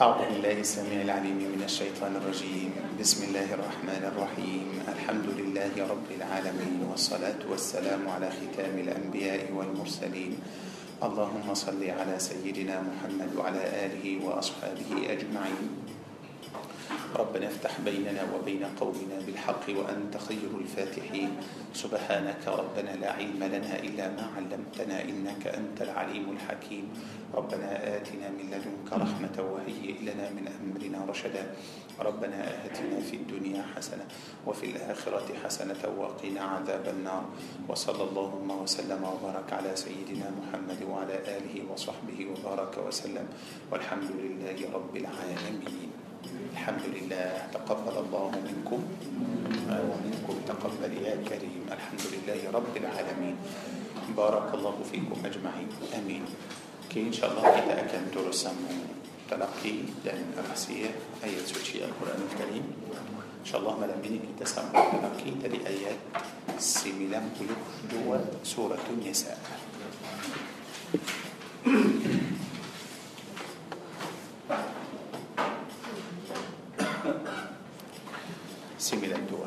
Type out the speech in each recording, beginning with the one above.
أعوذ بالله السميع العليم من الشيطان الرجيم. بسم الله الرحمن الرحيم. الحمد لله رب العالمين والصلاة والسلام على ختام الأنبياء والمرسلين. اللهم صل على سيدنا محمد وعلى آله وأصحابه أجمعين. ربنا افتح بيننا وبين قومنا بالحق وأنت خير الفاتحين. سبحانك ربنا لا علم لنا إلا ما علمتنا إنك أنت العليم الحكيم. ربنا آتنا من لدنك رحمة وهيئ لنا من أمرنا رشدا. ربنا آتنا في الدنيا حسنة وفي الآخرة حسنة وقنا عذاب النار. وصلى اللهم وسلم وبارك على سيدنا محمد وعلى آله وصحبه وبارك وسلم. والحمد لله رب العالمين. الحمد لله تقبل الله منكم. ومنكم تقبل يا كريم. الحمد لله رب العالمين. بارك الله فيكم أجمعين. آمين. كي ان شاء الله اذا كان درسا تلقي لأن الرسيه ايات سوتشي القران الكريم ان شاء الله ما لم يجد تسمع تلقي ايات سيميلان كلو دول سوره النساء sembilan dua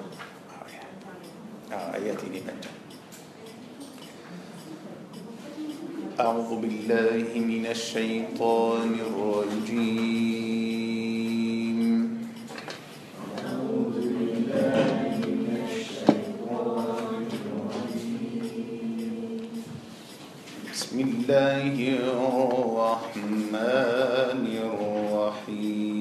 ayat ini baca أعوذ بالله من الشيطان الرجيم. بسم الله الرحمن الرحيم.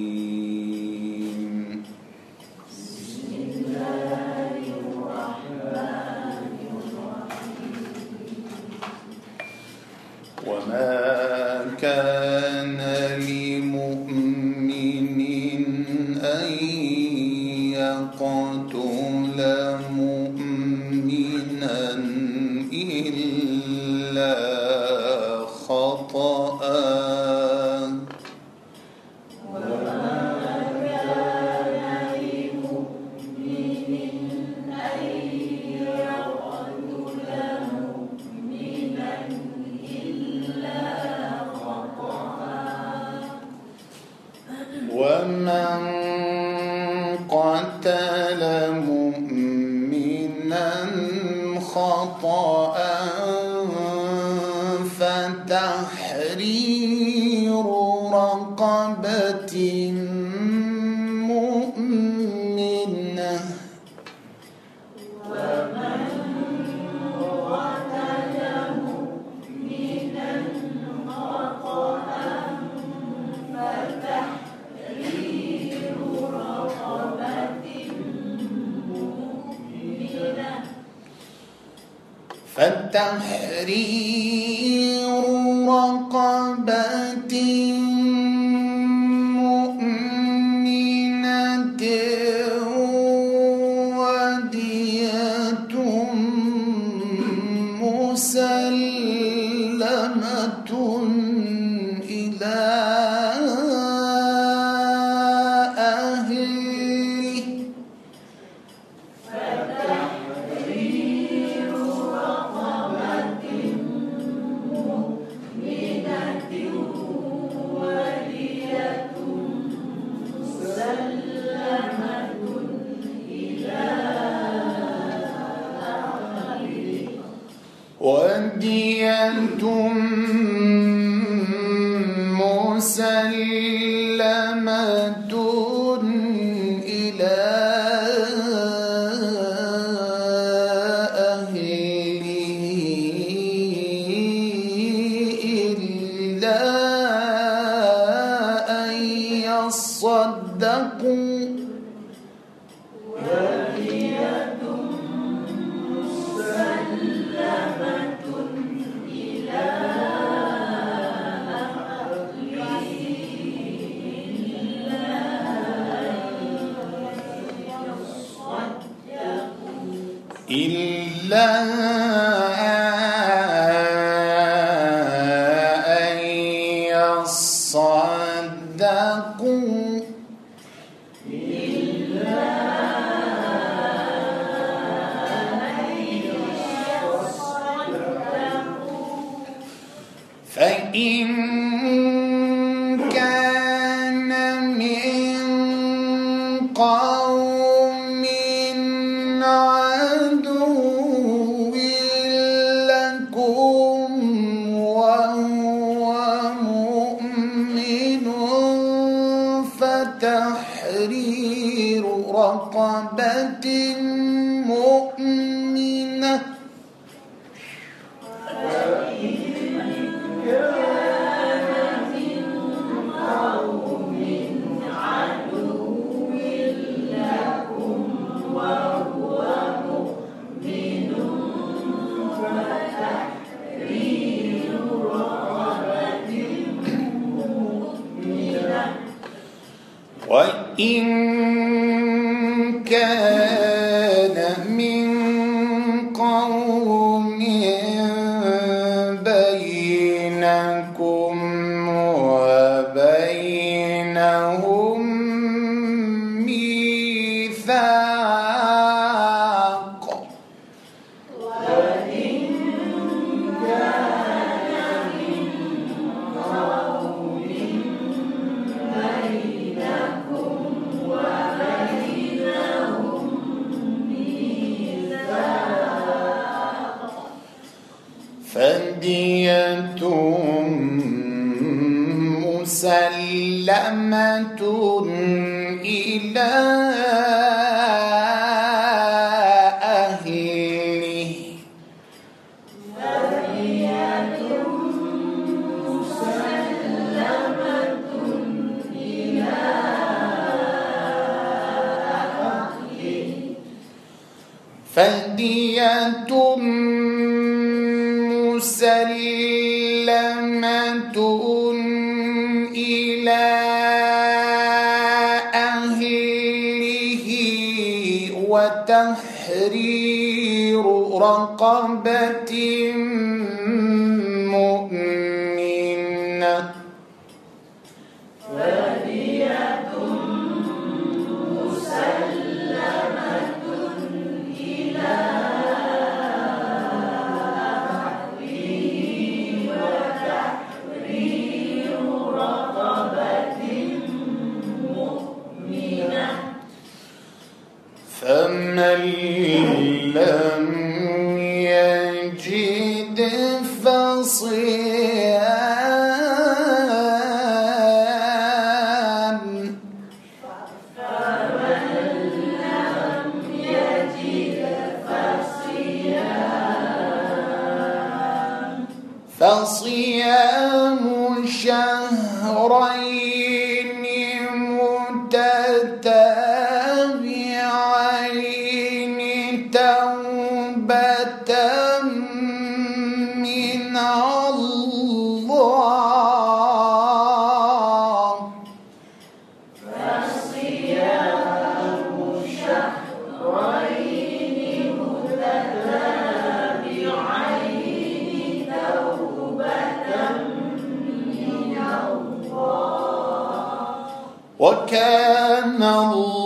وكان الله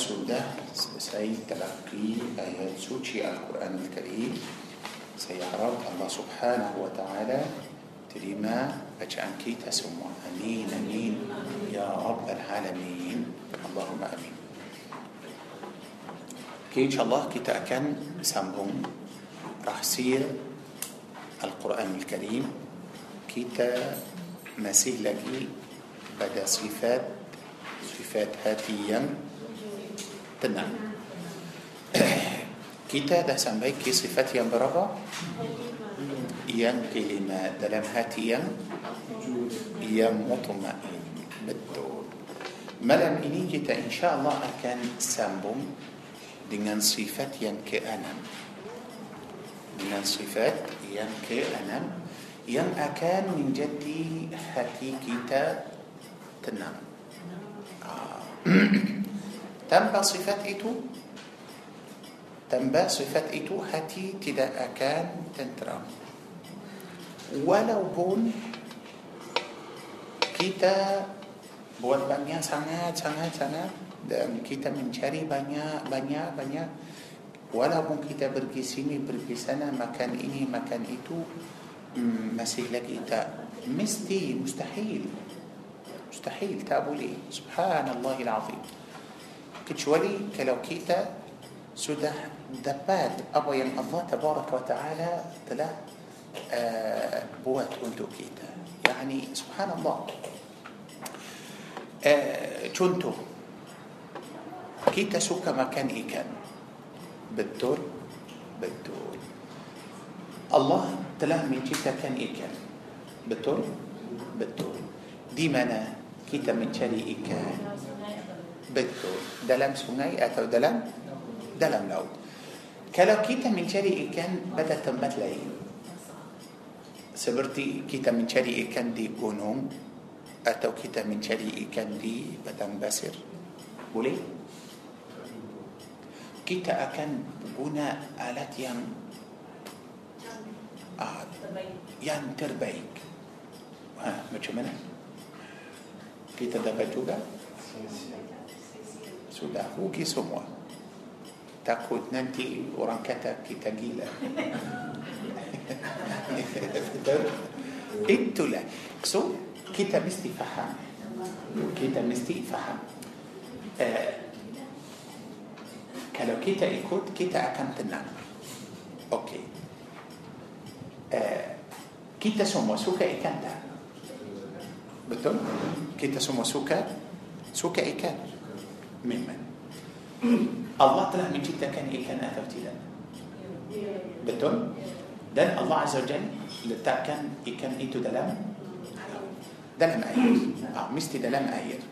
سوده سي تلقي آيات سوتشي القرآن الكريم. سيعرض الله سبحانه وتعالى تريما بشأن كي تسمو. أمين أمين. يا رب العالمين. اللهم أمين. كي إن شاء الله كي تأكن سامبون راح القرآن الكريم. كي مسيح لقي بدا صفات صفات هاتيا. Tenang. Kita dah sampai ke sifat yang berapa? Yang kelima dalam hati yang yang mutmain. Betul. Malam ini kita insya Allah akan sambung dengan sifat yang keenam. Dengan sifat yang keenam yang akan menjadi hati kita tenang. Tanpa sifat itu tanpa sifat itu hati tidak akan tenteram walaupun kita buat banyak sangat sangat sangat dan kita mencari banyak banyak banyak walaupun kita pergi sini pergi sana makan ini makan itu masih lagi tak mesti mustahil مستحيل تابولي سبحان الله العظيم kecuali kalau kita sudah dapat apa yang Allah tabaraka wa ta'ala telah uh, buat untuk kita يعني سبحان الله uh, contoh kita suka makan ikan betul betul Allah telah menciptakan ikan betul betul di mana kita mencari ikan betul dalam sungai atau dalam dalam laut. Kalau kita mencari ikan pada tempat lain seperti kita mencari ikan di gunung atau kita mencari ikan di padang pasir boleh? Kita akan guna alat yang uh, yang terbaik. Ha, macam mana? Kita dapat juga sudah rugi semua takut nanti orang kata kita gila itulah so kita mesti faham kita mesti faham uh, kalau kita ikut kita akan tenang okey uh, kita semua suka ikan tak betul kita semua suka suka ikan من من؟ الله طلع من جدة كان إيه كان آثر تلا بتون ده الله عز وجل لتا كان إيه كان إيه تدلم دلم آيات آه مستي دلم آيات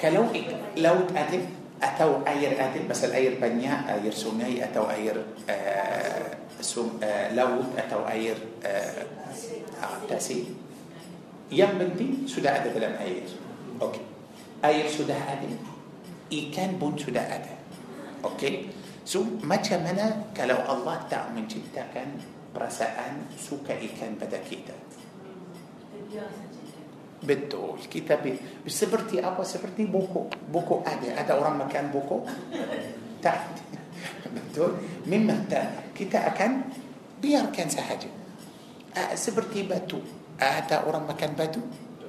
كلو إيه لو تأدب أتو أير أدب بس الأير بنيا أير سومي أتو أير آه سوم آه لو أتو أير آه آه تأسي. يا بنتي سودا أدب لم أير أوكي. Air sudah ada. Ikan pun sudah ada. Okey. So macam mana kalau Allah tak menciptakan perasaan suka ikan pada kita? Betul. Kita seperti apa? Seperti buku. Buku ada. Ada orang makan buku? Tak. Betul. Memang tak. Kita akan biarkan sahaja. Seperti batu ada orang makan batu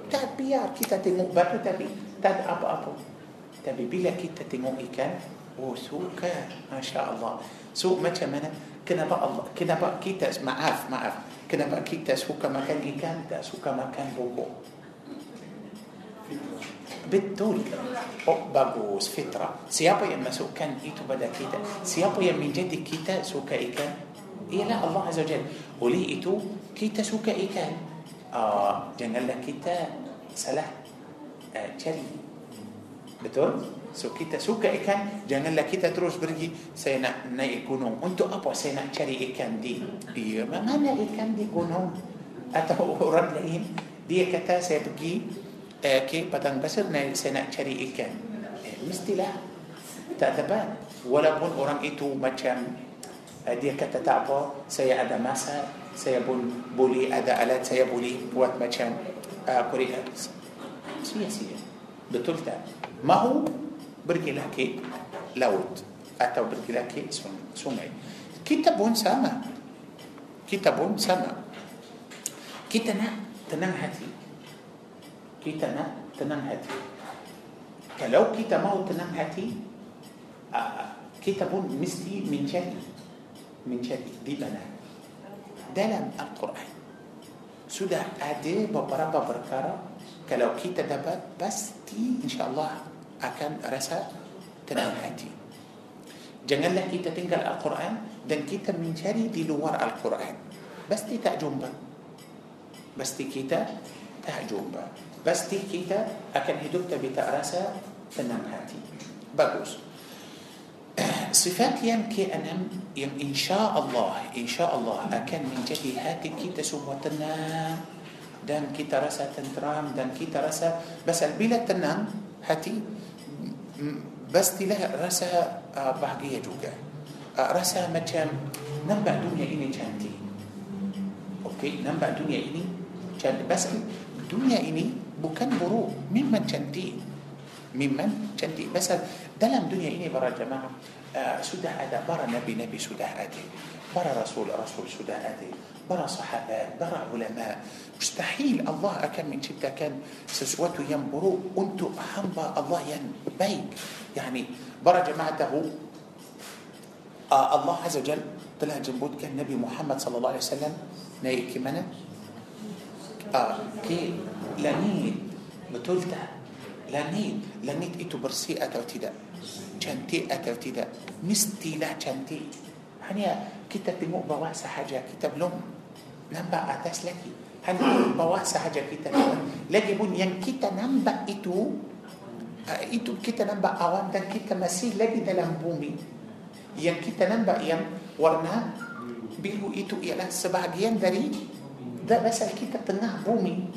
tak biar kita tengok batu tapi tak ada apa-apa tapi bila kita tengok ikan Oh suka Masya Allah So macam mana Kenapa Allah Kenapa kita Maaf maaf Kenapa kita suka makan ikan Tak suka makan bubuk Betul Oh bagus Fitrah Siapa yang masukkan itu pada kita Siapa yang menjadi kita suka ikan Ialah Allah Azza Jal Oleh itu Kita suka ikan uh, Janganlah kita Salah uh, Cari. Betul? So kita suka ikan Janganlah kita terus pergi Saya nak naik gunung. Untuk apa saya nak cari ikan di? Iya mana ikan di gunung? Atau orang lain? Dia kata saya pergi eh, ke Padang Pasir naik, Saya nak cari ikan. Eh, Mestilah. Tak dapat Walaupun orang itu macam eh, Dia kata tak apa Saya ada masa Saya pun boleh ada alat Saya boleh buat macam uh, اسمي سيرة بتلتا ما هو؟ برجي لكي لوت أتى برجي لكي سمعي كتابون سما كتابون سما كتنا تنم هاتي. كتنا تنان هاتي. كلو كتا ما هو تنم هاتي؟ آه، آه. كتابون مستي من جدي من جدي دي بنا دلم القرآن. سوداء أدي ببرابا بركارا kalau kita dapat pasti insyaAllah akan rasa tenang hati. Janganlah kita tinggal Al-Quran dan kita mencari di luar Al-Quran. Pasti tak jumpa. Pasti kita tak jumpa. Pasti kita akan hidup tapi tak rasa tenang hati. Bagus. Sifat yang keenam yang insya Allah, insya Allah akan menjadi hati kita semua tenang dan kita rasa tenteram dan kita rasa pasal bila tenang hati pastilah rasa uh, bahagia juga uh, rasa macam nampak dunia ini cantik okey nampak dunia ini cantik pasal dunia ini bukan buruk memang cantik memang cantik pasal dalam dunia ini para jemaah uh, sudah ada para nabi-nabi sudah ada para rasul-rasul sudah ada برا صحابة برا علماء. مستحيل الله أكم من شدة كان سسوته ينبرو. أنتو حمبا الله ينبيك. يعني برا جماعته آه، الله عز وجل طلع جنبوت. كان نبي محمد صلى الله عليه وسلم. نايك منا آه كي لنيت. متولتا لنيت. لنيت إتو برسي أتوتيدا. جانتي أتوتيدا. مستي لا جانتي يعني كتاب مؤبرة سحاجة كتاب لهم. Nampak atas lagi. Hanya bawah sahaja kita lagi pun yang kita nampak itu uh, itu kita nampak awan dan kita masih lagi dalam bumi. Yang kita nampak yang warna biru itu ialah sebahagian dari dah pasal kita tengah bumi.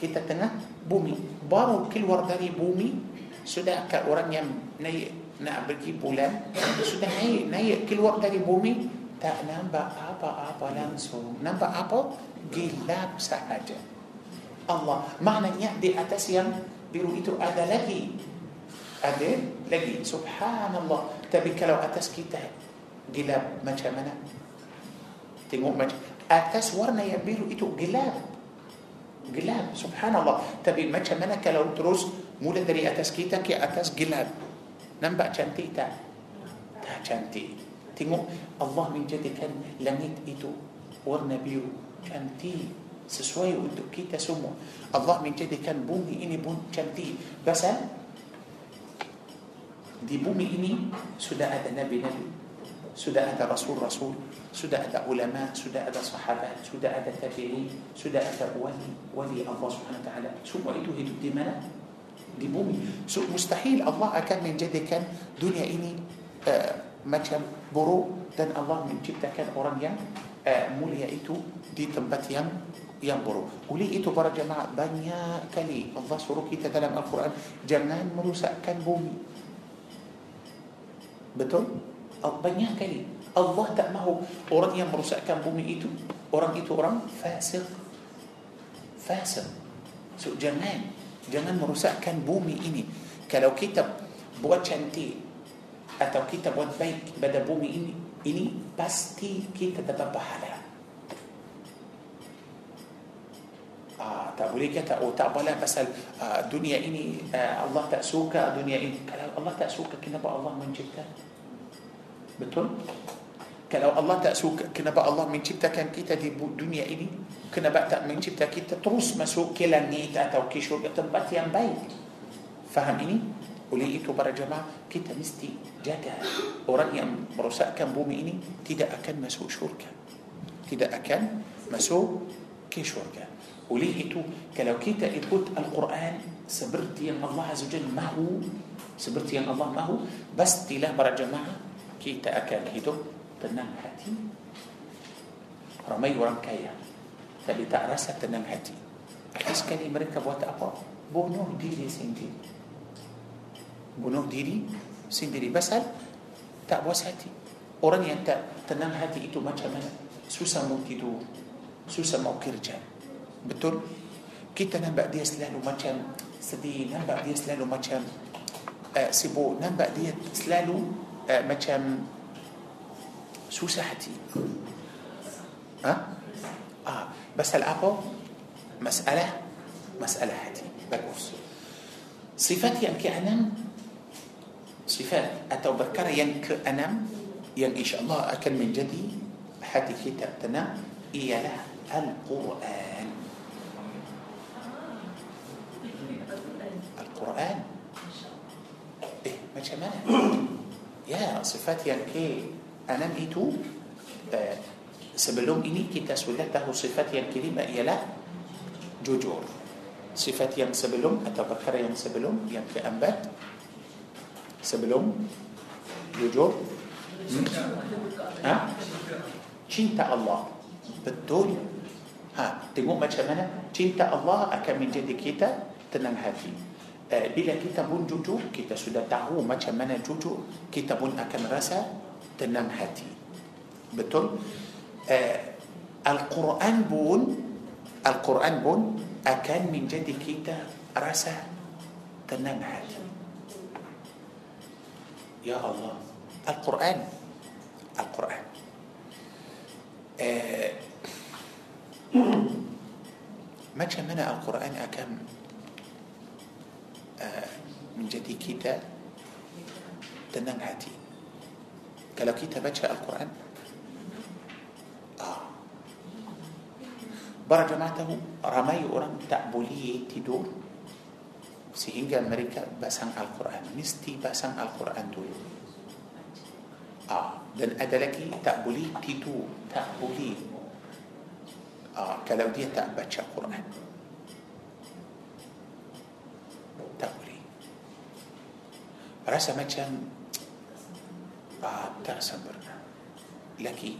Kita tengah bumi. Baru keluar dari bumi sudah ke orang yang naik nak pergi bulan sudah naik naik keluar dari bumi tak nampak apa-apa langsung nampak apa gelap sahaja Allah maknanya di atas yang biru itu ada lagi ada lagi subhanallah tapi kalau atas kita gelap macam mana tengok macam atas warna yang biru itu gelap gelap subhanallah tapi macam mana kalau terus mula dari atas kita ke atas gelap nampak cantik tak tak cantik Tengok Allah menjadikan langit itu warna biru cantik sesuai untuk kita semua. Allah menjadikan bumi ini pun cantik. Pasal di bumi ini sudah ada nabi-nabi, sudah ada rasul-rasul, sudah ada ulama, sudah ada sahabat, sudah ada tabi'in, sudah ada wali, wali Allah Subhanahu wa taala. Semua itu hidup di mana? Di bumi. So, mustahil Allah akan menjadikan dunia ini uh, macam buruk dan Allah menciptakan orang yang uh, mulia itu di tempat yang yang buruk. Oleh itu para jemaah banyak kali Allah suruh kita dalam Al-Quran jangan merusakkan bumi. Betul? Banyak kali Allah tak mahu orang yang merusakkan bumi itu orang itu orang fasik. Fasik. So jangan jangan merusakkan bumi ini. Kalau kita buat cantik atau kita buat baik pada bumi ini ini pasti kita dapat pahala. Ah, tak boleh kata oh tak apalah pasal uh, dunia ini uh, Allah tak suka dunia ini. Kalau Allah tak suka kenapa Allah mencipta? Betul? Kalau Allah tak suka kenapa Allah menciptakan kita di dunia ini? Kenapa tak mencipta kita terus masuk ke langit atau ke syurga tempat yang baik? Faham ini oleh itu para jemaah kita mesti jaga orang yang merosakkan bumi ini tidak akan masuk syurga tidak akan masuk ke syurga oleh itu kalau kita ikut Al-Quran seperti yang Allah Azza Jal mahu seperti yang Allah mahu pastilah para jemaah kita akan hidup tenang hati ramai orang kaya tapi tak rasa tenang hati akhir sekali mereka buat apa bunuh diri sendiri bunuh diri sendiri pasal tak puas hati orang yang tak tenang hati itu macam mana susah mau tidur susah mau kerja Betul? Kita nampak dia selalu macam sedih, nampak dia selalu macam uh, sibuk, nampak dia selalu uh, macam susah hati. Ha? Ah, pasal apa? Masalah masalah hati. Bagus. Sifat yang keenam صفات. أتو بكرة ينك أنام ين إن شاء الله أكل من جدي. حتي كتاب تنا إيا له القرآن. القرآن. إيه ما شمال يا صفات ينك أنام. إيتو آه، سبلوم إني كتا له صفات ينك لما إيا له جوجور. صفات ين سبلوم أتو بكرة ين سبلوم ينك أنبات سبلوم يجو ها؟ چينتا الله. بتقول ها تقول ما شمنا چينتا الله أكمل من جدي كيتا تنم هاتي. آه، بلا كيتا بون جوجو كيتا سودا تاهو ما شمنا جوجو كيتا بون أكم رسا تنم هاتي. بتقول آه، القرآن بون القرآن بون أكان من جدي رسا تنم هاتي. يا الله. القرآن. القرآن. آه ما كان القرآن أكم؟ آه من جدي كيتا تنن كلو كيتا ما القرآن؟ آه. برا رمي أرم تأبولي تدور. Sehingga mereka pasang Al-Quran. Mesti pasang Al-Quran dulu. Ah, dan ada lagi tak boleh tidur. Tak boleh. Ah, kalau dia tak baca Quran. Rasa macam ah, tak sempurna. Lagi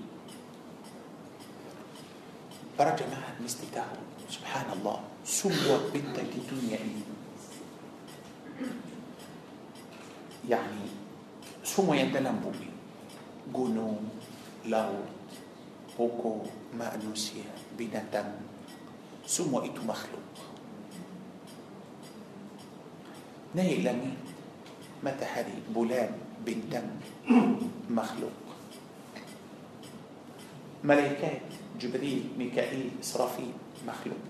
para jemaah mesti tahu subhanallah semua bintang di dunia ini yani semua yang dalam bumi gunung laut pokok manusia binatang semua itu makhluk naik langit matahari, bulan, bintang, makhluk. Malaikat, Jibril, Mikail, Israfil, makhluk.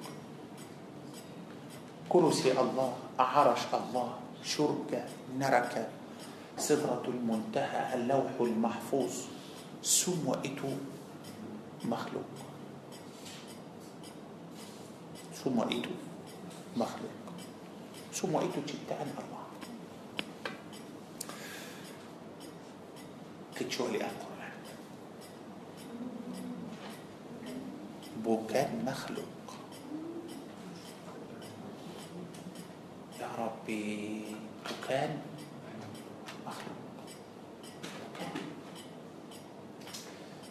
Kursi Allah, عرش الله شركة نركة. سدرة المنتهى اللوح المحفوظ. سم وإتو مخلوق. سم وإتو مخلوق. سم وإتو جتان أربعة kecuali Al-Quran bukan makhluk ربي. وكان مخلوق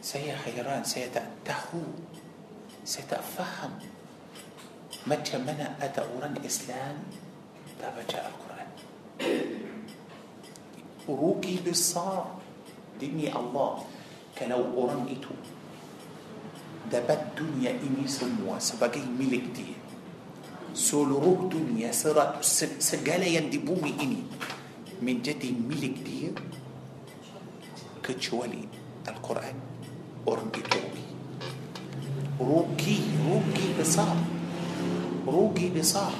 سي حيران سيتأتهو سيتأفهم. متى منأ أتى أوران إسلام تابع طيب، جاء القرآن. روكي بالصار. ديني الله. كلو أوران إتو دبت دنيا إني سموا سبقي ملك دين. Seluruh dunia seratus segala yang di bumi ini menjadi milik dia kecuali Al-Quran orang itu rugi rugi rugi besar rugi besar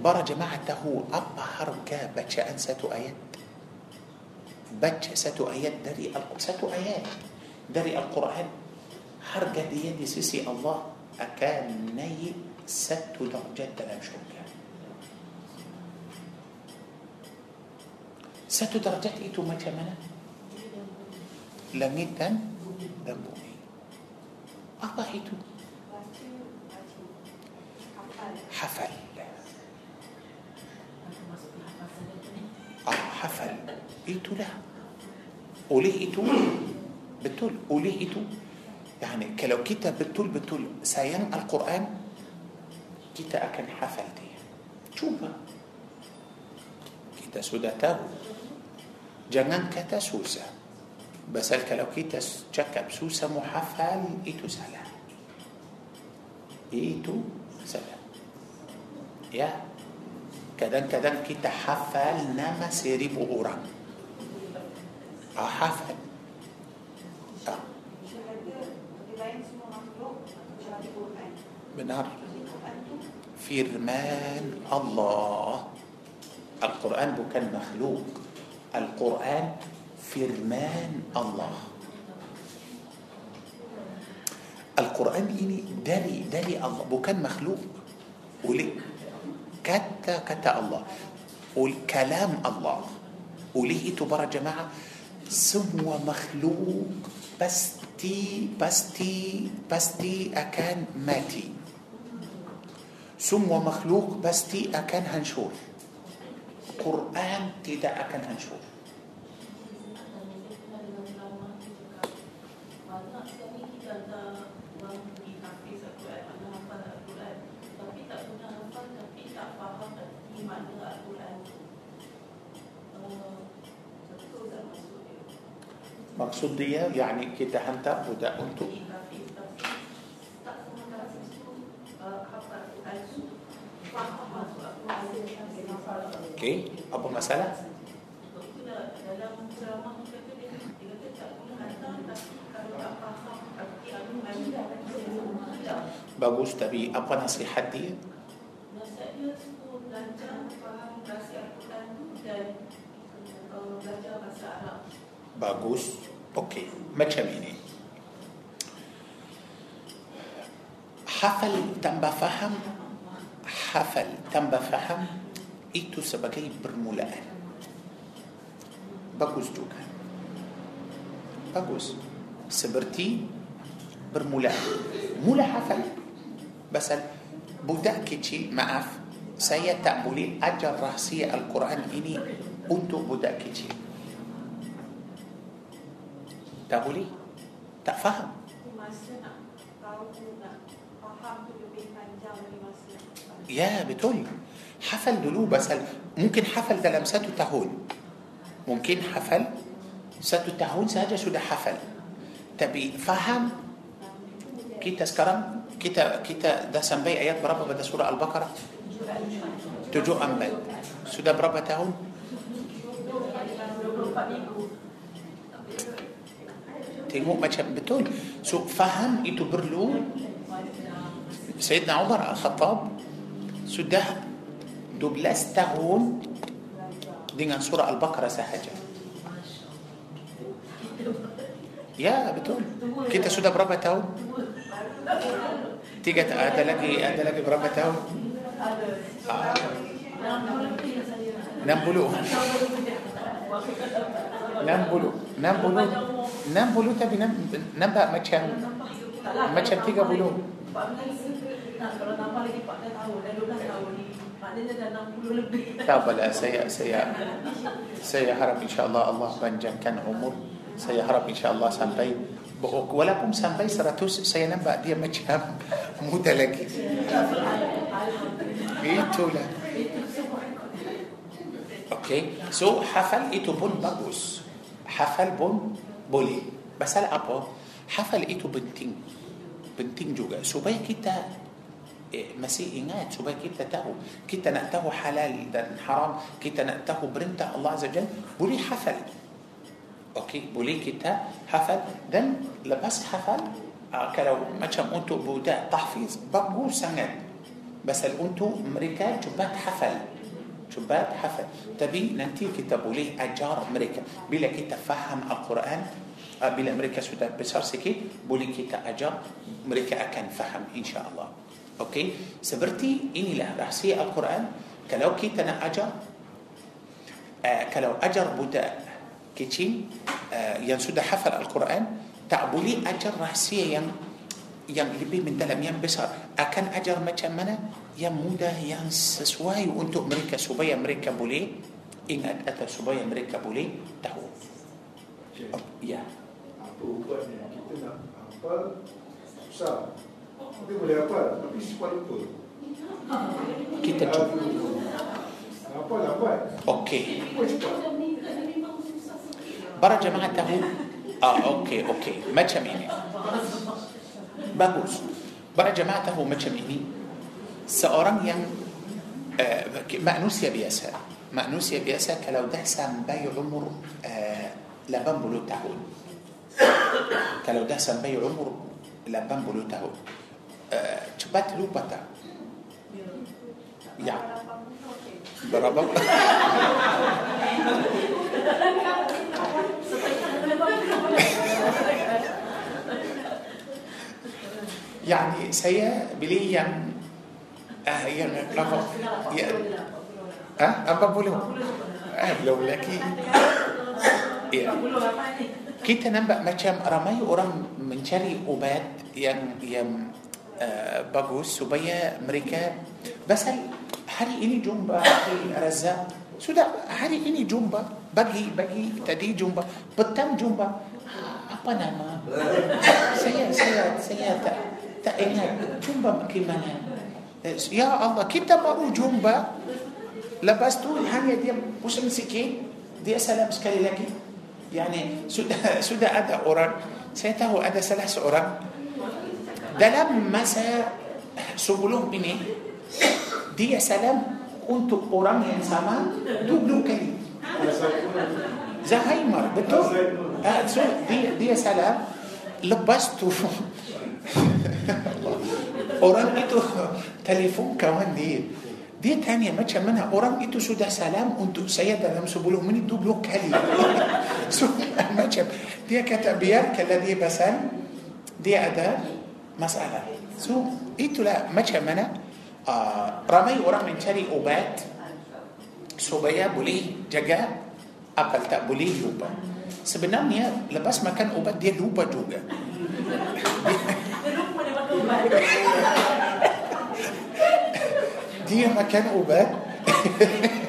para jemaah tahu apa harga bacaan satu ayat baca satu ayat dari satu ayat dari Al-Quran harga dia di sisi Allah akan naik ست درجات تمام شوكه ست درجات ايتو ما كمان لم يتن دبوني أربع ايتو حفل. آه حفل. ايتو لا وليه ايتو بتقول وليه ايتو يعني لو كتب بتقول بتقول سيان القرآن kita akan hafal dia. Cuba. Kita sudah tahu. Jangan kata susah. Basal kalau kita cakap susah muhafal itu salah. Itu salah. Ya. Kadang-kadang kita hafal nama seribu orang. Ah, hafal. Ah. benar فرمان الله. القرآن هو كان مخلوق. القرآن فرمان الله. القرآن إني دلي دلي الله. بو كان مخلوق. ولي كتا كتا الله. والكلام الله. وليه تبارا جماعة. سمو مخلوق. بستي بستي بستي أكان ماتي. سم مخلوق بس تي أكن هنشول. قرآن تي دا أكن هنشول. مقصود دي يعني كده هنتا وده انتو Okey, apa masalah? Bagus tapi apa nasihat dia? Nasihat dia belajar faham Al-Quran dan belajar bahasa Arab. Bagus. Okey, macam ini. Hafal tambah faham hafal tambah faham itu sebagai permulaan. Bagus juga. Bagus. Seperti bermula mula hafal. Pasal budak kecil maaf saya tak boleh ajar rahsia Al-Quran ini untuk budak kecil. Tak boleh? Tak faham يا بتقول حفل دلو بس ممكن حفل ده لمساته تهون؟ ممكن حفل ساتو تهون؟ ساجا شو ده حفل. تبي فهم؟ كيتا تذكرم كيتا كيتا ده سنبي آيات بربا بدا سورة البقرة. تجو امد شو ده بربا تهون؟ تيمو ما بتقول سو فهم؟ يتبرلو سيدنا عمر الخطاب. sudah 12 tahun dengan surah Al-Baqarah sahaja. Ya betul. Kita sudah berapa tahun? Tiga ada lagi ada lagi berapa tahun? Enam puluh. Enam puluh. Enam puluh. Enam puluh tapi nampak macam macam 30 tak apalah saya saya saya harap insyaallah Allah panjangkan umur. Saya harap insyaallah sampai berok walaupun sampai 100 saya nampak dia macam muda lagi. Itulah. Okay, so hafal itu pun bagus. Hafal pun boleh. Pasal apa? Hafal itu penting. Penting juga supaya kita masih ingat supaya kita tahu kita nak tahu halal dan haram kita nak tahu perintah Allah Azza Jalla boleh hafal okey boleh kita hafal dan lepas hafal kalau macam untuk budak tahfiz bagus sangat بس untuk mereka cepat hafal cepat hafal tapi nanti kita boleh ajar mereka bila kita faham Al-Quran bila mereka sudah besar sikit boleh kita ajar mereka akan faham insya-Allah okey? Seperti inilah rahsia Al-Quran. Kalau kita nak ajar uh, kalau ajar budak kecil uh, yang sudah hafal Al-Quran tak boleh ajar rahsia yang yang lebih mendalam yang besar. Akan ajar macam mana? Yang mudah yang sesuai untuk mereka supaya mereka boleh ingat atau supaya mereka boleh tahu. Oh, ya. Apa ubat ni kita nak hafal susah. Tapi boleh hafal tapi cepat lupa. Kita cuba. Hafal lambat. Okey. cepat. Para jemaah tahu Ah, okey, okey. Macam ini. bagus para jemaah tahu macam ini seorang yang uh, manusia biasa manusia biasa kalau dah sampai umur uh, 80 tahun kalau dah sampai umur 80 tahun uh, cepat lupa tak ya berapa يعني saya beli yang ah yang apa ya ah apa boleh ah belum lagi ya kita nampak macam ramai orang mencari ubat yang yang uh, bagus supaya mereka pasal hari ini jumpa hari Razak sudah hari ini jumpa bagi bagi tadi jumpa petang jumpa. Apa nama? Saya saya saya tak tak ingat. Jumpa bagaimana? Ya Allah kita baru jumpa. Lepas tu hanya dia pusing sikit. Dia salam sekali lagi. Yani sudah sudah ada orang. Saya tahu ada salah seorang ده لمس سبلهم من إيه؟ دي يا سلام كنت قرام من زمان. دوبلو كريم زهايمر بتقول آه، دي يا سلام. لبستو. قرام ايتو تليفون كمان دي. دي تانية ما منها قرام ايتو سودا سلام. أنتو سيدة لم سبولو مني دوبلو كالي سو ما دي كتابيات كالذي بسان دي أداة. Masalah. So itulah macam mana uh, ramai orang mencari obat supaya boleh jaga akal tak boleh lupa. Sebenarnya lepas makan obat dia lupa juga. Dia makan ubat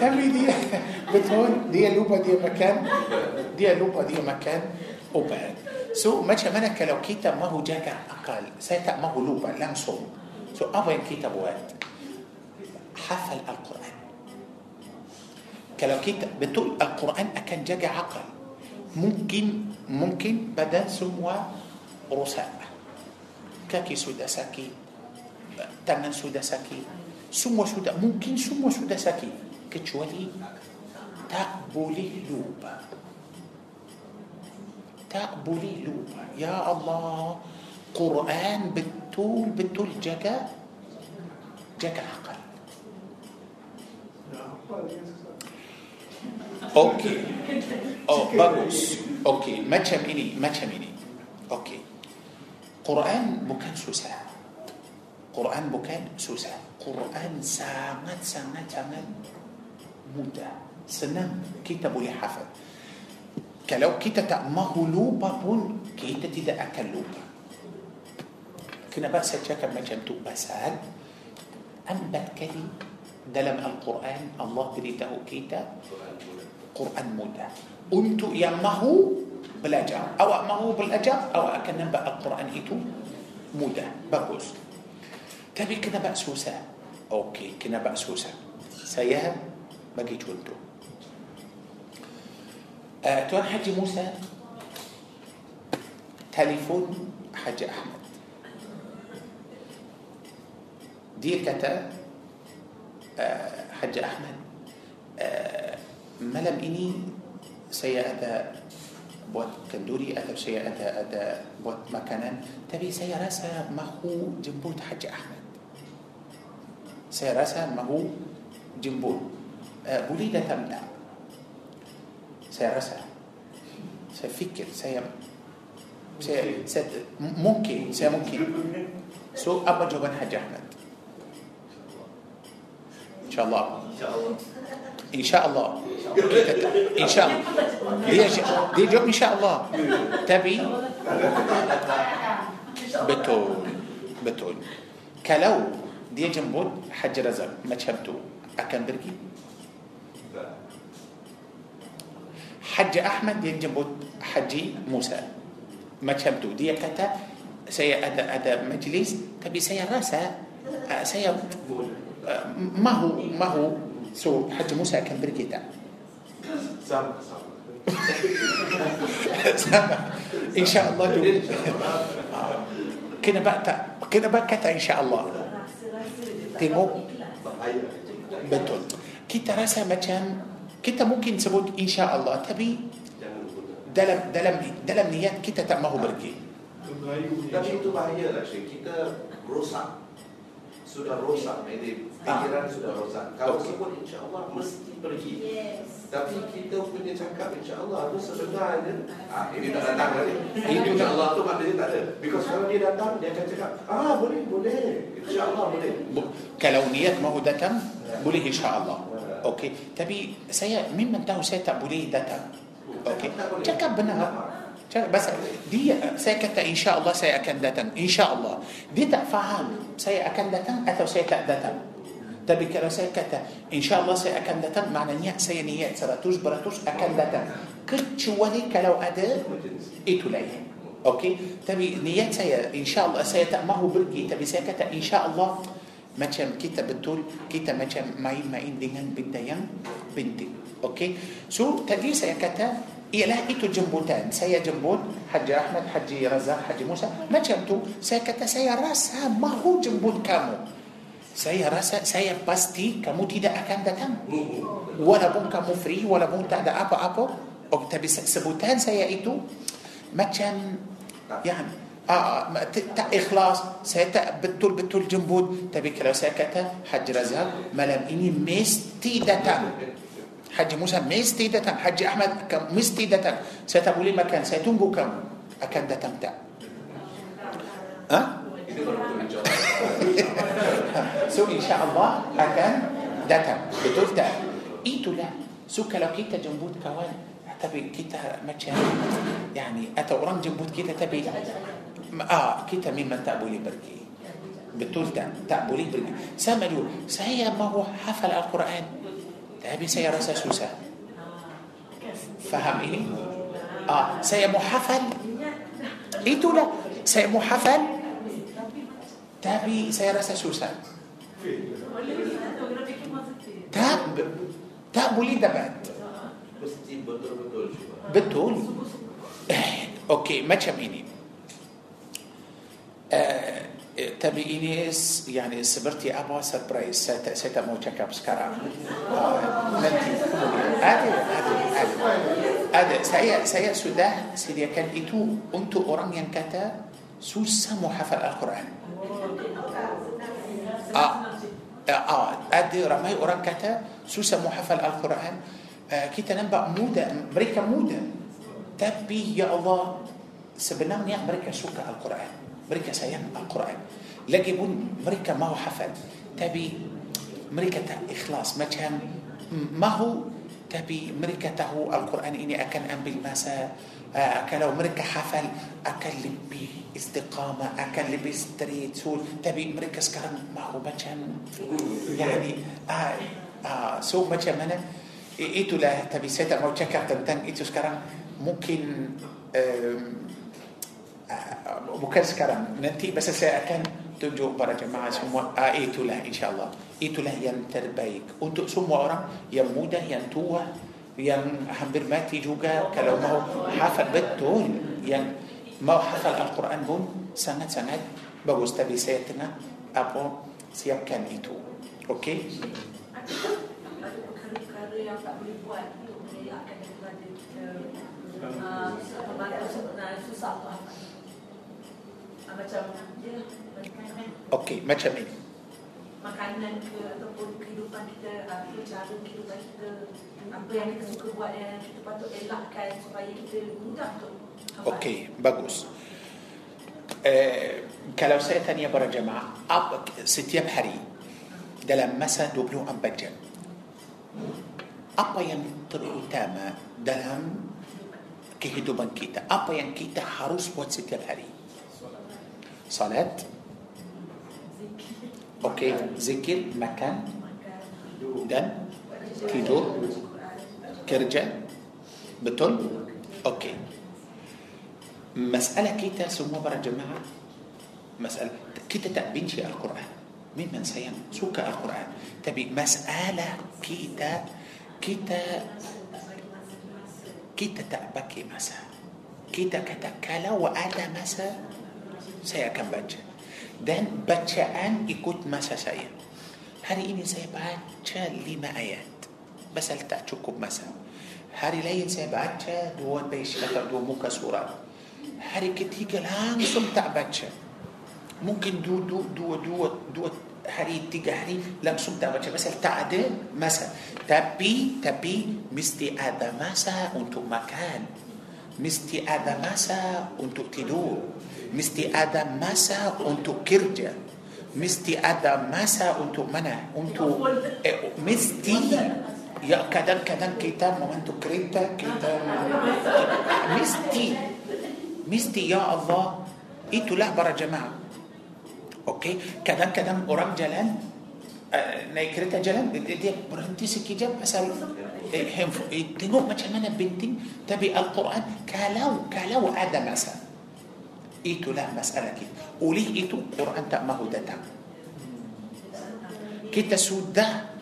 تعمل دي بتقول دي لوبا دي مكان دي لوبا دي مكان وبعد سو ما جمانك لو كتاب ما هو جاكا أقل سيتا ما هو لوبا لمسه سو أبين كتاب وقت حفل القرآن كلو كتاب بتقول القرآن أكن جاكا عقل ممكن ممكن بدا سموا رساء كاكي سودا ساكي تمن سودا ساكي semua sudah mungkin semua sudah sakit kecuali tak boleh lupa tak boleh lupa ya Allah Quran betul betul jaga jaga akal Okey. Oh, bagus. Okey, macam ini, macam ini. Okey. Quran bukan susah. Quran bukan susah. Quran sangat sangat sangat mudah. Senang kita boleh hafal. Kalau kita tak mahu lupa pun kita tidak akan lupa. Kenapa saya cakap macam tu? Pasal empat kali dalam Al-Quran Allah beritahu kita Quran mudah untuk yang mahu belajar awak mahu belajar awak akan nampak Al-Quran itu mudah bagus كابي كنا بأسوسا أوكي كنا بأسوسا سيها بقي جوندو آه تون حجي موسى. تليفون حجي أحمد. دي كتا آه حجي أحمد. آه ملم إني سيأتى بوت كندوري أتى سيأتى أتى بوت مكانا تبي سيارة سمخو جنبوت حجي أحمد. Saya rasa mahu jemput uh, boleh datang tak saya rasa saya fikir saya saya, saya mungkin saya mungkin so apa jawaban Haji Ahmad InsyaAllah InsyaAllah InsyaAllah Dia, dia jawab insyaAllah Tapi Betul Betul Kalau dia jemput Haji Razak macam tu Akan pergi Haji Ahmad dia jemput Haji Musa Macam tu Dia kata Saya ada ada majlis Tapi saya rasa uh, Saya uh, Mahu Mahu So Haji Musa akan pergi tak Sama sama. sama InsyaAllah tu Kenapa tak Kenapa kata insyaAllah Tengok. Betul Kita rasa macam Kita mungkin sebut insyaAllah Tapi Jangan guna. dalam dalam dalam niat kita tak mahu pergi Tapi itu bahaya lah Syekh. Kita rosak. Sudah rosak. Ini pikiran sudah rosak. Kalau sebut insya-Allah mesti pergi. Yes. Tapi kita punya cakap insya-Allah itu sebenarnya ah ini tak datang lagi. Itu insya-Allah tu maknanya tak ada. Because kalau dia datang dia akan cakap, "Ah, boleh, boleh. Insya-Allah boleh." Bu- kalau niat mahu datang boleh insyaAllah Okey Tapi saya memang tahu saya tak boleh datang Okey Cakap benar بس دي سيكتا إن شاء الله سيأكندتا إن شاء الله دي تفهم سيأكندتا أتو سيتأدتا تبي كلا سيكتا إن شاء الله سيأكندتا معنى نية سينية سراتوش براتوش أكندتا كتشواني كلو أدى إتو ليه أوكي تبي نية سي إن شاء الله سيتأمه برجي تبي سيكتا إن شاء الله macam kita betul kita macam main-main dengan benda yang penting. Okey so tadi saya kata هي لها إتو جنبوتان سيا جنبوت حجي أحمد حجي رزاق حجي موسى. ما جنبتو. سيا كتا سيا راس ما هو جنبوت كامو. سيا راس سيا باستي كامو تيدا أكان داتان ولا بون كامو فري ولا بون تعدى أبا أبا وكتبي سبوتان سيا إتو ما جن يعني آه, آه، تا إخلاص. سيتا بتول بتول جنبود تبي كلا سكتة حج رزاق ملام إني مستي داتان حج موسى مستيدة حج أحمد مستيدة ستقولي مكان ستنبو كم أكد تمتع. أه؟ سو إن شاء الله أكن دتم بتفتح إيتو لا. سو كلو كيتا جنبوت كوان. تبي كيتا مكان يعني أتا أوران جنبوت كيتا تبي. آه كيتا مين تأبولي بركي. بتفتح تأبولي بركي. سامدو سيما هو حفل القرآن. Tapi saya rasa susah faham ini ah saya mau hafal itulah saya mau hafal tapi saya rasa susah tak tak boleh dapat betul Eh, okey macam ini Eh, eh, تبي اس يعني سبرتي ابا سربرايز سيت سيت مو تشيك ابس آه، هذا هذا هذا هذا هذا هذا هذا سودا سيدي كان ايتو انتو اورانيا كاتا سوسا محفل القرآن. آه آه ادي رمي اوران كاتا سوسا محفل القرآن. آه، كيتا نبا مودا أمريكا مودا تبي يا الله سبنا منيح أمريكا سوكا القرآن. Mereka sayang Al-Quran lagipun mereka mau hafal tapi mereka tak ikhlas macam mm, mahu tapi mereka tahu Al-Quran ini akan ambil masa uh, kalau mereka hafal akan lebih istiqamah akan lebih straight so, tapi mereka sekarang mahu macam yani uh, uh, so macam mana itulah tapi saya tak mau cakap tentang itu sekarang mungkin um, uh, bukan sekarang nanti masa saya akan tunjuk para jemaah semua uh, itulah insyaallah itulah yang terbaik untuk semua orang yang muda yang tua yang hampir mati juga kalau mau hafal betul yang mau hafal Al-Quran pun sangat-sangat bagus tapi saya tengah apa siapkan itu okey yang tak boleh buat untuk mengelakkan daripada kita Ah, susah tu Ah, Macam dia Okey, macam ini. makanan ke ataupun kehidupan kita apa cara kehidupan kita apa yang kita suka buat yang kita patut elakkan supaya kita mudah untuk. Okey, bagus. Eh, kalau saya tanya para jemaah, apa setiap hari dalam masa 24 jam, apa yang terutama dalam kehidupan kita? Apa yang kita harus buat setiap hari? صلاة. أوكي. ذكر مكان. دم. كيدور كرجة. بتول أوكي. مسألة كيتا سمو برا جماعة. مسألة كيتا تأبين شيء القرآن. مين من سيان؟ سوكا القرآن. تبي مسألة كيتا. كيتا. كيتا تأبكي مسا كيتا كتكالا وآتا مسا saya akan baca dan bacaan ikut masa saya hari ini saya baca lima ayat pasal tak cukup masa hari lain saya baca dua page atau dua muka surat hari ketiga langsung tak baca mungkin duduk dua dua dua hari tiga hari langsung tak baca pasal tak ada masa tapi tapi mesti ada masa untuk makan mesti ada masa untuk tidur mesti ada masa untuk kerja mesti ada masa untuk mana untuk eh, mesti ya kadang-kadang kita membantu kereta kita mesti mesti ya Allah itulah para jemaah Okey, kadang-kadang orang jalan uh, naik kereta jalan dia, berhenti sekejap pasal eh, handphone. Eh, tengok macam mana penting tapi Al-Quran kalau kalau ada masa itulah masalah kita. Oleh itu Quran tak mahu datang. Kita sudah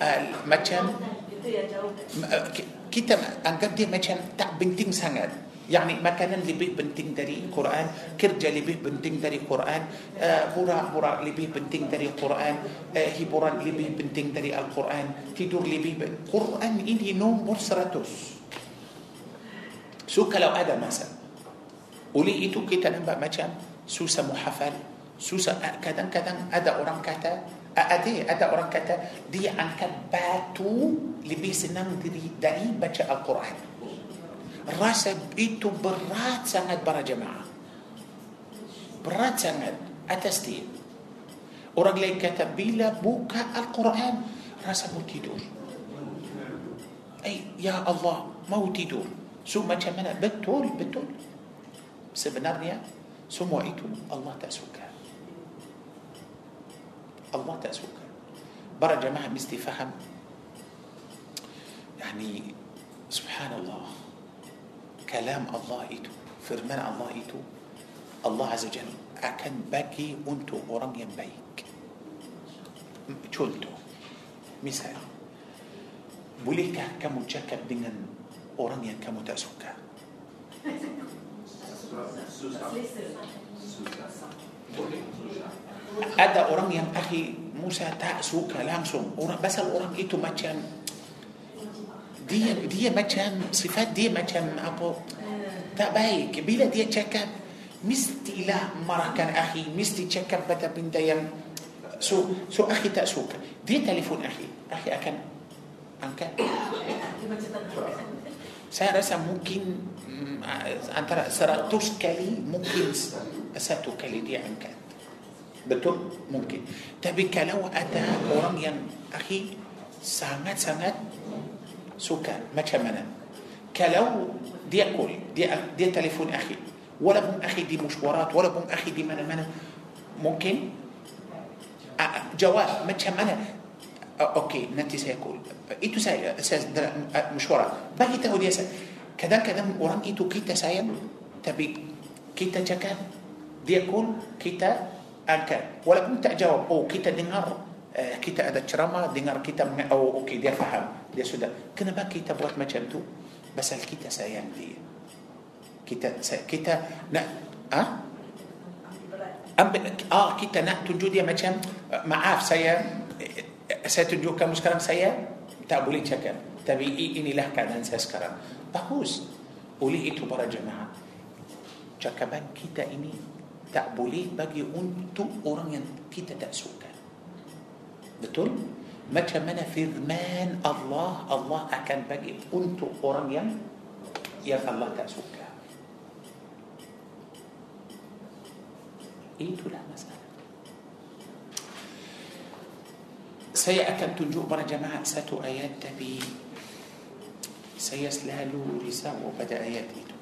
uh, macam uh, kita anggap dia macam tak penting sangat. Yani makanan lebih penting dari Quran, kerja lebih penting dari Quran, uh, borak-borak lebih penting dari Quran, uh, hiburan lebih penting dari Al-Quran, tidur lebih. Quran ini nombor seratus. So kalau ada masa, oleh itu kita nampak macam susah muhafal, susah kadang-kadang ada orang kata ada ada orang kata dia angkat batu lebih senang dari dari baca Al-Quran. Rasa itu berat sangat para jemaah. Berat sangat atas dia. Orang lain kata bila buka Al-Quran rasa mau tidur. Eh, ya Allah mau tidur. So macam mana? Betul, betul. Sebenarnya semua itu Allah tak suka. Allah tak suka. Para jemaah mesti faham. Yani subhanallah. كلام الله itu firman Allah itu Allah Azza Jalla akan bagi untuk orang yang baik contoh misal bolehkah kamu cakap dengan orang yang kamu tak suka Susah. Susah. Boleh. Susah. Ada orang yang akhi Musa tak suka langsung orang pasal orang itu macam dia dia macam sifat dia macam apa tak baik bila dia cakap mestilah marahkan akhi mesti cakap pada benda yang so so akhi tak suka dia telefon akhi akhi akan angkat saya rasa mungkin mm, antara seratus kali mungkin satu kali dia angkat betul mungkin tapi kalau ada orang yang akhi sangat-sangat suka macam mana kalau dia call dia dia telefon akhi walaupun akhi di musywarat walaupun akhi di mana-mana mungkin uh, jawab macam mana uh, okey nanti saya call itu saya saya dalam uh, musywarat bagi tahu dia saya kadang-kadang orang itu kita sayang tapi kita cakap dia call kita angkat walaupun tak jawab oh kita dengar uh, kita ada ceramah dengar kita oh okey dia faham dia sudah kenapa kita buat macam tu pasal kita sayang dia kita kita nak ah ambil ah kita nak tunjuk dia macam maaf saya saya tunjuk kamu sekarang saya tak boleh cakap tapi inilah keadaan saya sekarang bagus Oleh itu para jemaah Cakapan kita ini Tak boleh bagi untuk orang yang kita tak suka Betul? Macam mana firman Allah Allah akan bagi untuk orang yang Yang Allah tak suka Itulah masalah saya akan tunjuk para jemaah satu ayat tapi risau pada ayat itu.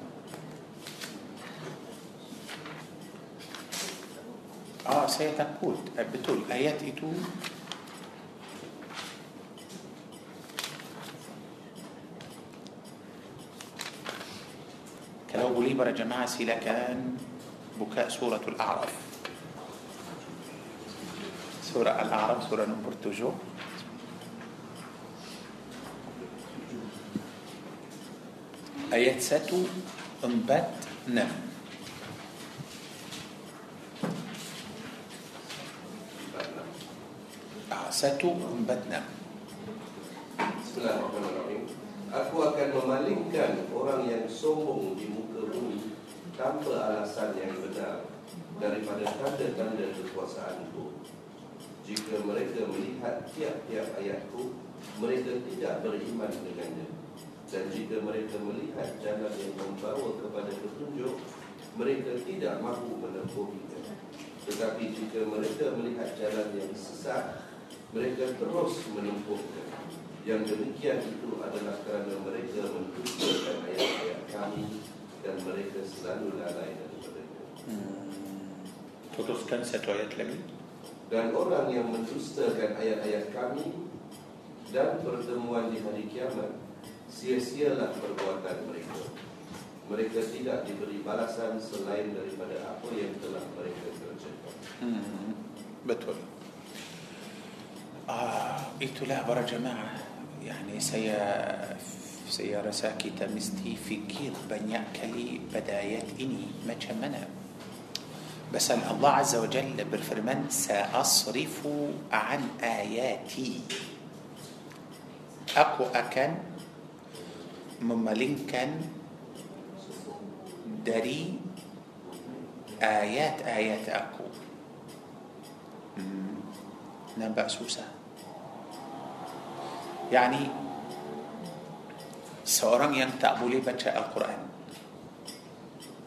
Ah, saya takut. Eh, betul, ayat itu kalau boleh para jemaah silakan buka suratul A'raf. Surah Al-A'raf, surah nombor tujuh. Ayat satu, empat, enam. Ah, satu, empat, enam. Bismillahirrahmanirrahim. Aku akan memalingkan orang yang sombong di muka bumi tanpa alasan yang benar daripada tanda-tanda kekuasaanku. Jika mereka melihat tiap-tiap ayatku, mereka tidak beriman dengannya. Dan jika mereka melihat jalan yang membawa kepada petunjuk, mereka tidak mahu menempuhinya. Tetapi jika mereka melihat jalan yang sesat, mereka terus menempuhnya. Yang demikian itu adalah kerana mereka mendustakan ayat-ayat kami dan mereka selalu lalai daripadanya. Hmm. Teruskan satu ayat lagi. Dan orang yang mendustakan ayat-ayat kami dan pertemuan di hari kiamat, sia-sialah perbuatan mereka. Mereka tidak diberi balasan selain daripada apa yang telah mereka kerjakan. Hmm. Betul. Ah, itulah para jemaah. Yani saya saya rasa kita mesti fikir banyak kali pada ayat ini macam mana. بس الله عز وجل بالفرمان سأصرف عن آياتي أكو أكن memalingkan dari ayat-ayat aku. Hmm. nampak susah. Yani seorang yang tak boleh baca Al-Quran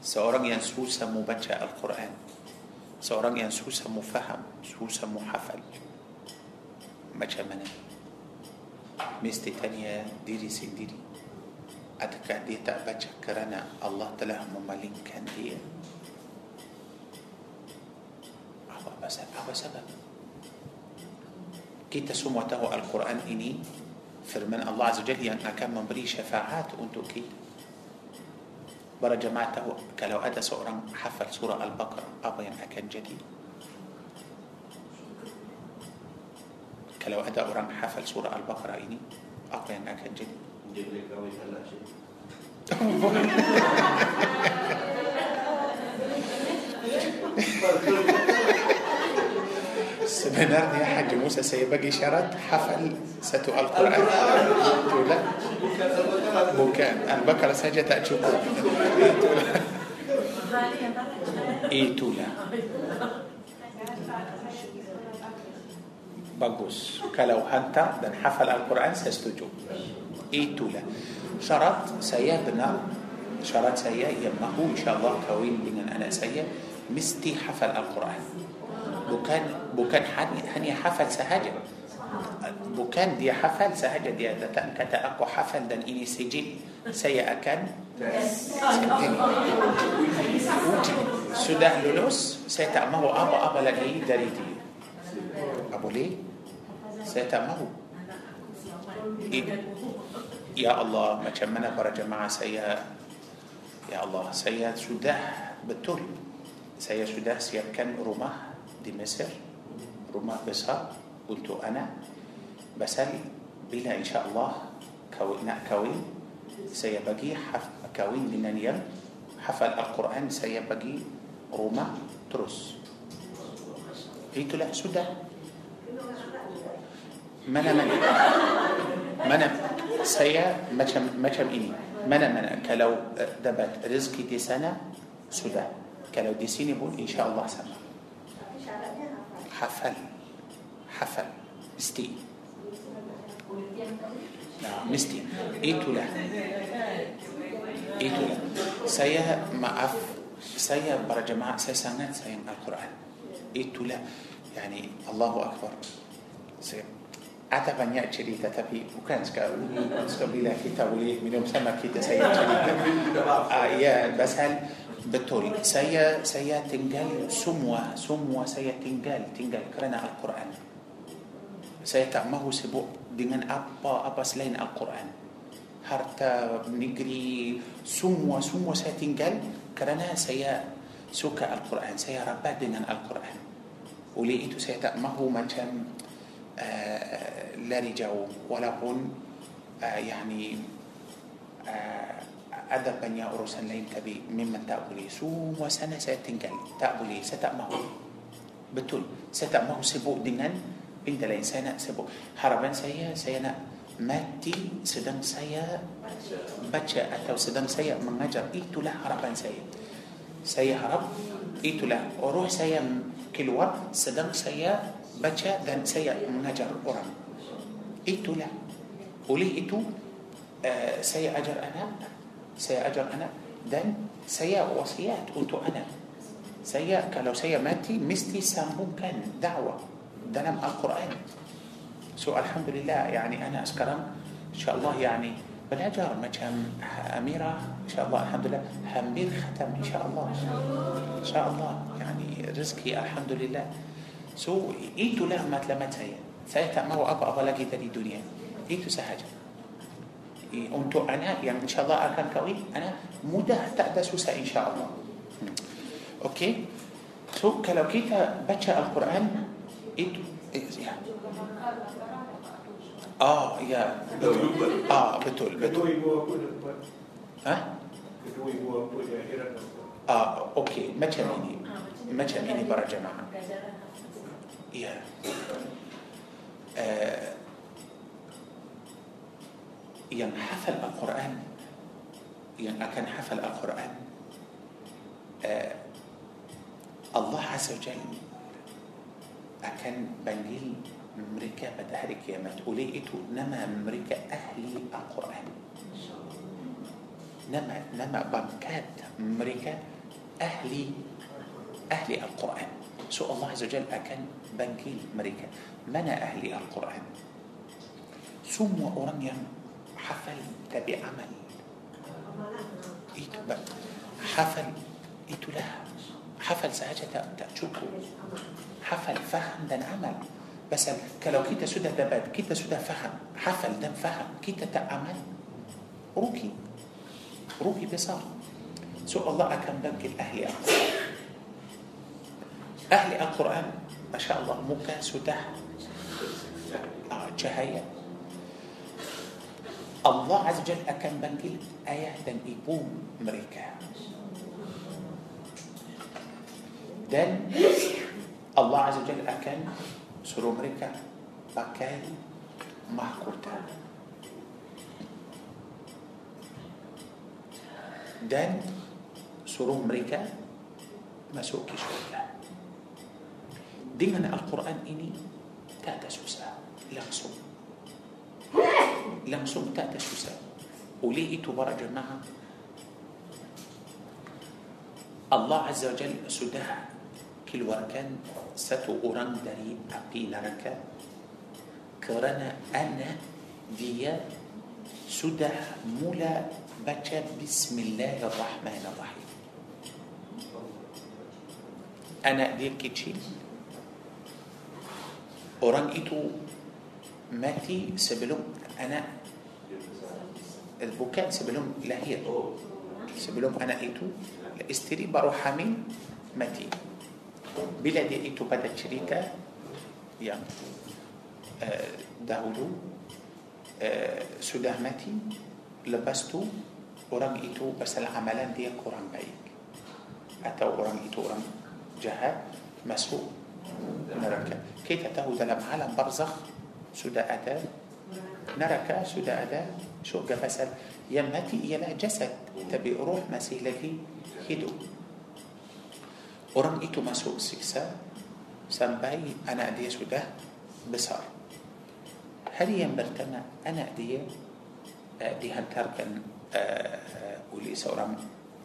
seorang yang susah membaca Al-Quran seorang yang susah memfaham susah muhafal macam mana? Mesti tanya diri sendiri. Adakah dia tak baca kerana Allah telah memalingkan dia apa pasal apa sebab kita semua tahu Al-Quran ini firman Allah Azza Jalla yang akan memberi syafaat untuk kita para jemaah tahu kalau ada seorang hafal surah Al-Baqarah apa yang akan jadi kalau ada orang hafal surah Al-Baqarah ini apa yang akan jadi Dia boleh kahwin anak سمينار يا حاج موسى سيبقى إشارة حفل ستو القرآن. تولى مكان البكرة سجت أشوفه إي تولا بقوس. كلو هنتا دن حفل القرآن سيستجوب إيتولا. شرط سيابنا شرط سيا يمه إن شاء الله كوين بين أنا سيا مستي حفل القرآن. بوكان بوكان هني حفل سهجة بوكان دي حفل سهجة دي كتا أكو حفل دن إني سجل سيا أكان sudah lulus saya tak mahu apa-apa lagi dari dia apa boleh يا الله ما كمنا برا جماعة سيا يا الله سيا سوده بتول. سيا سوده سيا كان روما دي مصر روما بسا قلت أنا بسأل بلا إن شاء الله كوينا كوين. سيا بقي حف كوين لنا نيل. حفل القرآن سيا بقي روما ترس. قلت تلا سوده منا منا منا سيا مچم مچم اني منا منا كلو آه، دبت. رزقي دي سنة سودة. كلو دي سنه بول إن شاء الله سما حفل. حفل. مستي. نعم مستي. ايتو لا ايتو لا سيا معف سيا برا جماعة سيا سنة سيا القرآن. ايتو لا يعني الله أكبر. سيا ada banyak cerita tapi bukan sekali sekali kita boleh minum sama kita saya cerita. Ah, ya pasal betul. Saya saya tinggal semua semua saya tinggal tinggal kerana Al-Quran. Saya tak mahu sibuk dengan apa-apa selain Al-Quran. Harta negeri semua semua saya tinggal kerana saya suka Al-Quran. Saya rapat dengan Al-Quran. Oleh itu saya tak mahu macam lari jauh walaupun uh, yani uh, ada banyak urusan lain tapi memang tak boleh semua sana saya tinggal tak boleh saya tak mahu betul saya tak mahu sibuk dengan benda lain nak sibuk harapan saya saya mati sedang saya baca atau sedang saya mengajar itulah harapan saya saya harap itulah roh saya keluar sedang saya baca dan saya mengajar orang itulah oleh itu uh, saya ajar anak saya ajar anak dan saya wasiat untuk anak saya kalau saya mati mesti sambungkan dakwah dalam Al-Quran so Alhamdulillah yani anak sekarang insyaAllah yani belajar macam Amirah insyaAllah Alhamdulillah hampir khatam insyaAllah insyaAllah yani rezeki Alhamdulillah سو ايتو نعمت لما تاي سايتا ما هو أبا أبا لكي تدي دنيا. ايتو سهجة أنتو أنا يعني إن شاء الله اكن كوي أنا مدى تعدى سوسا إن شاء الله. أوكي؟ سو كلو كيتا بچا القرآن ايتو إيه، آه يا. آه بتول بتول ها؟ آه أوكي. ما تشاميني ما تشاميني برا جماعة. يا ينحفل القرآن. أكن حفل القرآن. Uh, الله عز وجل أكن بنجيل أمريكا بدهرك يا ما تقوليته نما أمريكا أهلي القرآن. نما نما بنكات أمريكا أهلي أهلي القرآن. سو الله عز وجل أكل بنكيل مريكا منا أهل القرآن ثم اورانيا حفل تبي عمل إيتو حفل إيتو لا حفل سهجة تأتشوكو حفل فهم دن عمل بس كلو كيتا سودا دباد كيتا سودا فهم حفل دن فهم كيتا تأمل روكي روكي بصار سوء الله أكرم بنك الأهل أقول أهل القرآن ما شاء الله مكة سدح شهية آه، الله عز وجل أكم بنجل آية دن إبوم أمريكا دن الله عز وجل أكن سرو أمريكا بكاي محكورتا دن سرو أمريكا مسوكي شوية. Dengan Al-Quran ini tak ada susah langsung langsung tak ada susah oleh itu para jemaah Allah Azza wa Jalla sudah keluarkan satu orang dari api neraka kerana anak dia sudah mula baca Bismillahirrahmanirrahim anak dia kecil orang itu mati sebelum anak bukan sebelum lahir sebelum anak itu isteri baru hamil mati bila dia itu pada cerita yang uh, dahulu uh, sudah mati lepas tu orang itu pasal amalan dia kurang baik atau orang itu orang jahat masuk neraka kita tahu dalam alam barzakh sudah ada neraka sudah ada syurga pasal yang mati ialah jasad tapi roh masih lagi hidup orang itu masuk siksa sampai anak dia sudah besar hari yang pertama anak dia uh, dihantarkan uh, oleh seorang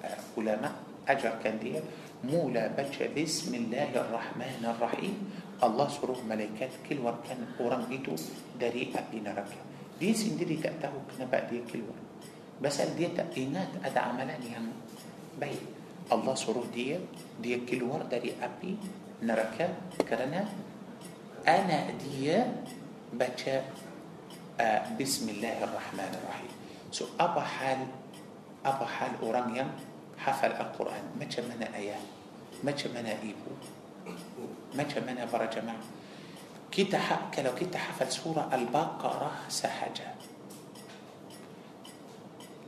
uh, ulama ajarkan dia مولى بلش بسم الله الرحمن الرحيم. الله سروه ملائكات كل وركان قران جيتو دري ابي نرك دي سندري تأتاه كنبا دي كل ور بس دي تاينات اد عملان يعني بي. الله سروه دي دي كل ور دري أبي نرك. كرنا. أنا دي بكا آه، بسم الله الرحمن الرحيم. سو أبا حال أبا حال اورانيا يعني حفل القرآن. ما جمنا آيات ما جمنا إيبو؟ ما جمنا برجمع كيتا لو كيتا حفل سورة البقرة سحجة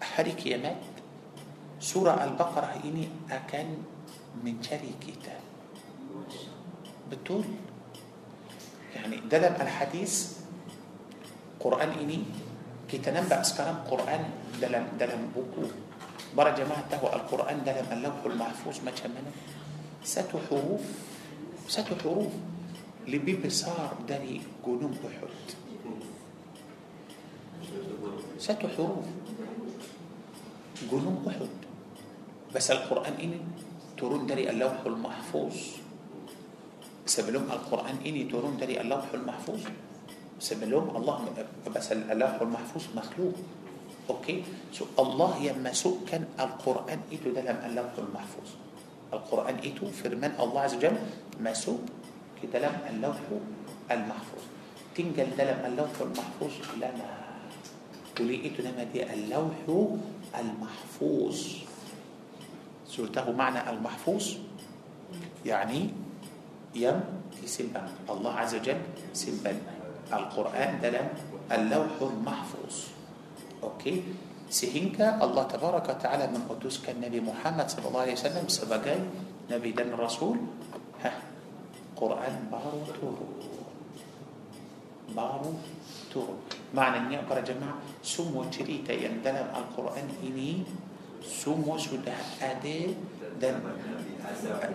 حريك يا مات؟ سورة البقرة إني أكان من شري كيتا. بتقول؟ يعني دلم الحديث قرآن إني كيتا نبأ سكرام قرآن دلم دلم بوكو. برا جماعة تهو القرآن ده لما اللوح المحفوظ ما تشمنا ستو حروف ستو حروف. لبي بصار داري قنوم بحوت. satu huruf. قنوم بحوت. بس القرآن ini turun dari اللوح المحفوظ. Sebelum القرآن ini turun dari اللوح المحفوظ. Sebelum اللهم بس اللوح المحفوظ مخلوق. Okay? So الله masukkan القرآن itu dalam اللوح المحفوظ القرآن itu firman الله عز وجل masuk ke dalam اللوح المحفوظ. تنجل ده لم اللوح المحفوظ لنا. ولي إيتو لما دي اللوح المحفوظ. سورته معنى المحفوظ يعني يم سمبل. الله عز وجل سمبل. القرآن ده لم اللوح المحفوظ. Okey. Sehingga Allah Tabaraka Ta'ala mengutuskan Nabi Muhammad wasallam sebagai nabi dan rasul. Ha. Quran baru turun. Baru turun. Maknanya para jemaah semua cerita yang dalam Al-Quran ini semua sudah ada dan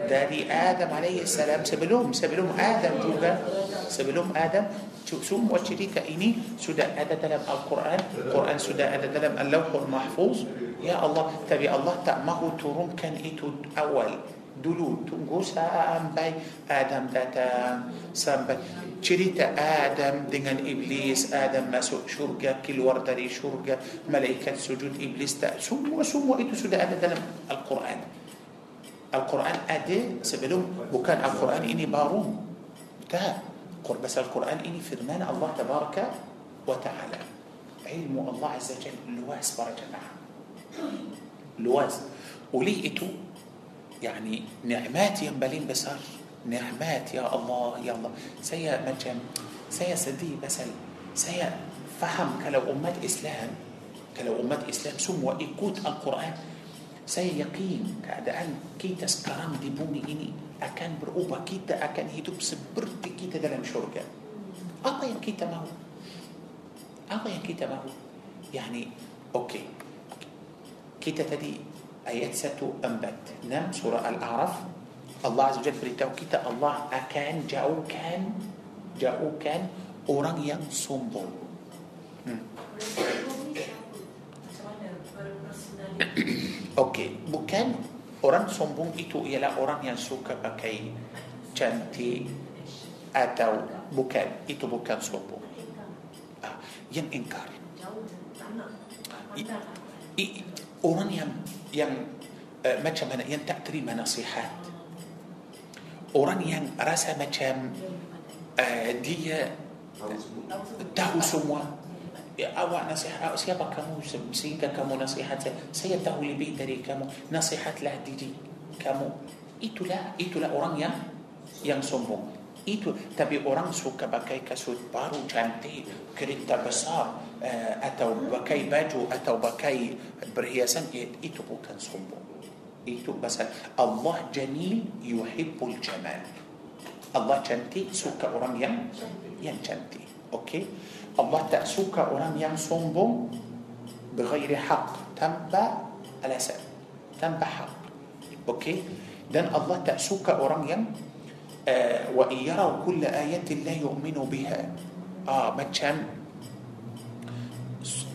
dari Adam alaihi salam sebelum sebelum Adam juga sebelum Adam semua cerita ini sudah ada dalam Al-Quran Quran sudah ada dalam Al-Lawhul Mahfuz Ya Allah tapi Allah tak mahu turunkan itu awal dulu tunggu sampai Adam datang sampai cerita Adam dengan iblis Adam masuk syurga keluar dari syurga malaikat sujud iblis tak semua semua itu sudah ada dalam Al-Quran Al-Quran ada sebelum bukan Al-Quran ini baru tak بس القرآن إني فرمان الله تبارك وتعالى. علم الله عز وجل لواس برا جماعة. لواس وليئتو يعني نعمات ينبلين بسر. نعمات يا الله يا الله. سيا مجم سيا سدي بسل. سيا فهم. كلو أمة إسلام. كلو أمة إسلام سموا إيكوت القرآن. سيا يقين كأدان كي تسكران دي بومي إني akan berubah kita akan hidup seperti kita dalam syurga apa yang kita mahu apa yang kita mahu yani okey kita tadi ayat 146 surah al-a'raf Allah azza wajalla beritahu kita Allah akan jauhkan jauhkan orang yang sombong hmm. Okey, bukan Orang sombong itu ialah orang yang suka pakai cantik atau bukan itu bukan sombong. Ah, yang ingkar. I, i, orang yang yang uh, macam mana yang tak terima nasihat. Orang yang rasa macam uh, dia tahu semua ya awak nasihat siapa kamu sehingga kamu nasihat saya saya tahu lebih dari kamu nasihatlah diri kamu itulah itulah orang yang yang sombong itu tapi orang suka pakai kasut baru cantik kereta besar uh, atau pakai baju atau pakai perhiasan itu bukan sombong itu pasal Allah jamil yuhibbul jamal Allah cantik suka orang yang yang cantik Okey. الله تأسوك ولم يعصم بم بغير حق. تنبا على سر تنبا حق. أوكي؟ دان الله تأسوك ورم يم آه وإن يروا كل آية لا يؤمنوا بها. آه بچان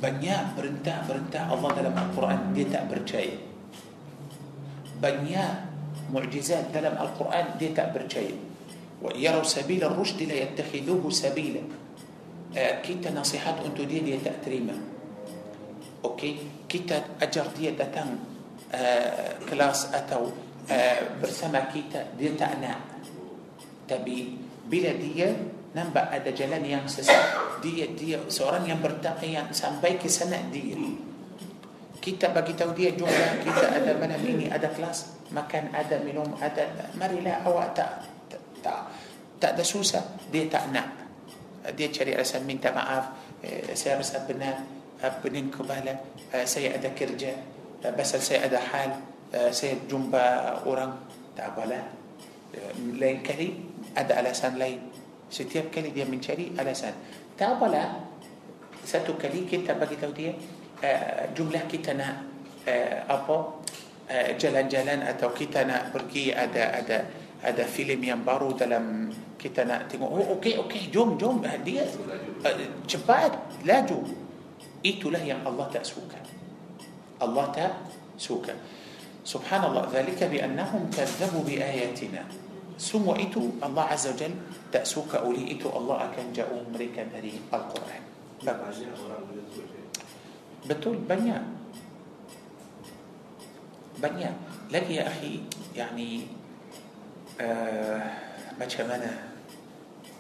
بنيا برنتاه برنتاه الله دلم القرآن دي تأبر جاي بنيا معجزات دلم القرآن دي تأبر جاي وإن يروا سبيل الرشد لا يتخذوه سبيلا. Kita nasihat untuk dia dia tak terima. Okey, kita ajar dia datang uh, kelas atau uh, bersama kita dia tak nak. Tapi bila dia nampak ada jalan yang sesat, dia dia seorang yang bertakwa yang sampai ke sana dia. Kita bagi tahu dia jumlah kita ada malam ini ada kelas makan ada minum ada marilah awak tak tak tak, tak ada susah dia tak nak dia cari alasan minta maaf. Eh, saya rasa benar. Pening kepala eh, saya ada kerja. Eh, pasal saya ada hal eh, saya jumpa orang tak apalah. Eh, lain kali ada alasan lain. Setiap kali dia mencari alasan. Tak apalah. Satu kali kita bagi tahu dia jumlah kita nak apa jalan-jalan atau kita nak pergi ada ada ada filem yang baru dalam kita nak tengok oh okey okey jom jom dia uh, cepat laju itulah yang Allah tak suka Allah tak suka subhanallah ذلك بأنهم كذبوا بآياتنا semua itu Allah Azza wa Jal tak suka oleh itu Allah akan jauh mereka dari Al-Quran bagus betul banyak banyak lagi ya akhi yani uh, ah, macam mana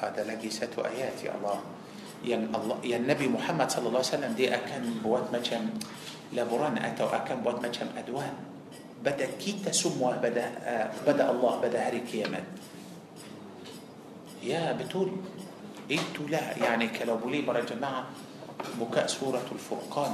ada lagi satu ayat. يا الله. ين الله ين النبي محمد صلى الله عليه وسلم dia akan buat macam laporan atau akan buat macam aduan. pada kita semua pada ah, pada الله pada hari kiamat ya betul ke itu lah. يعني kalau boleh para jemaah buka سورة الفرقان.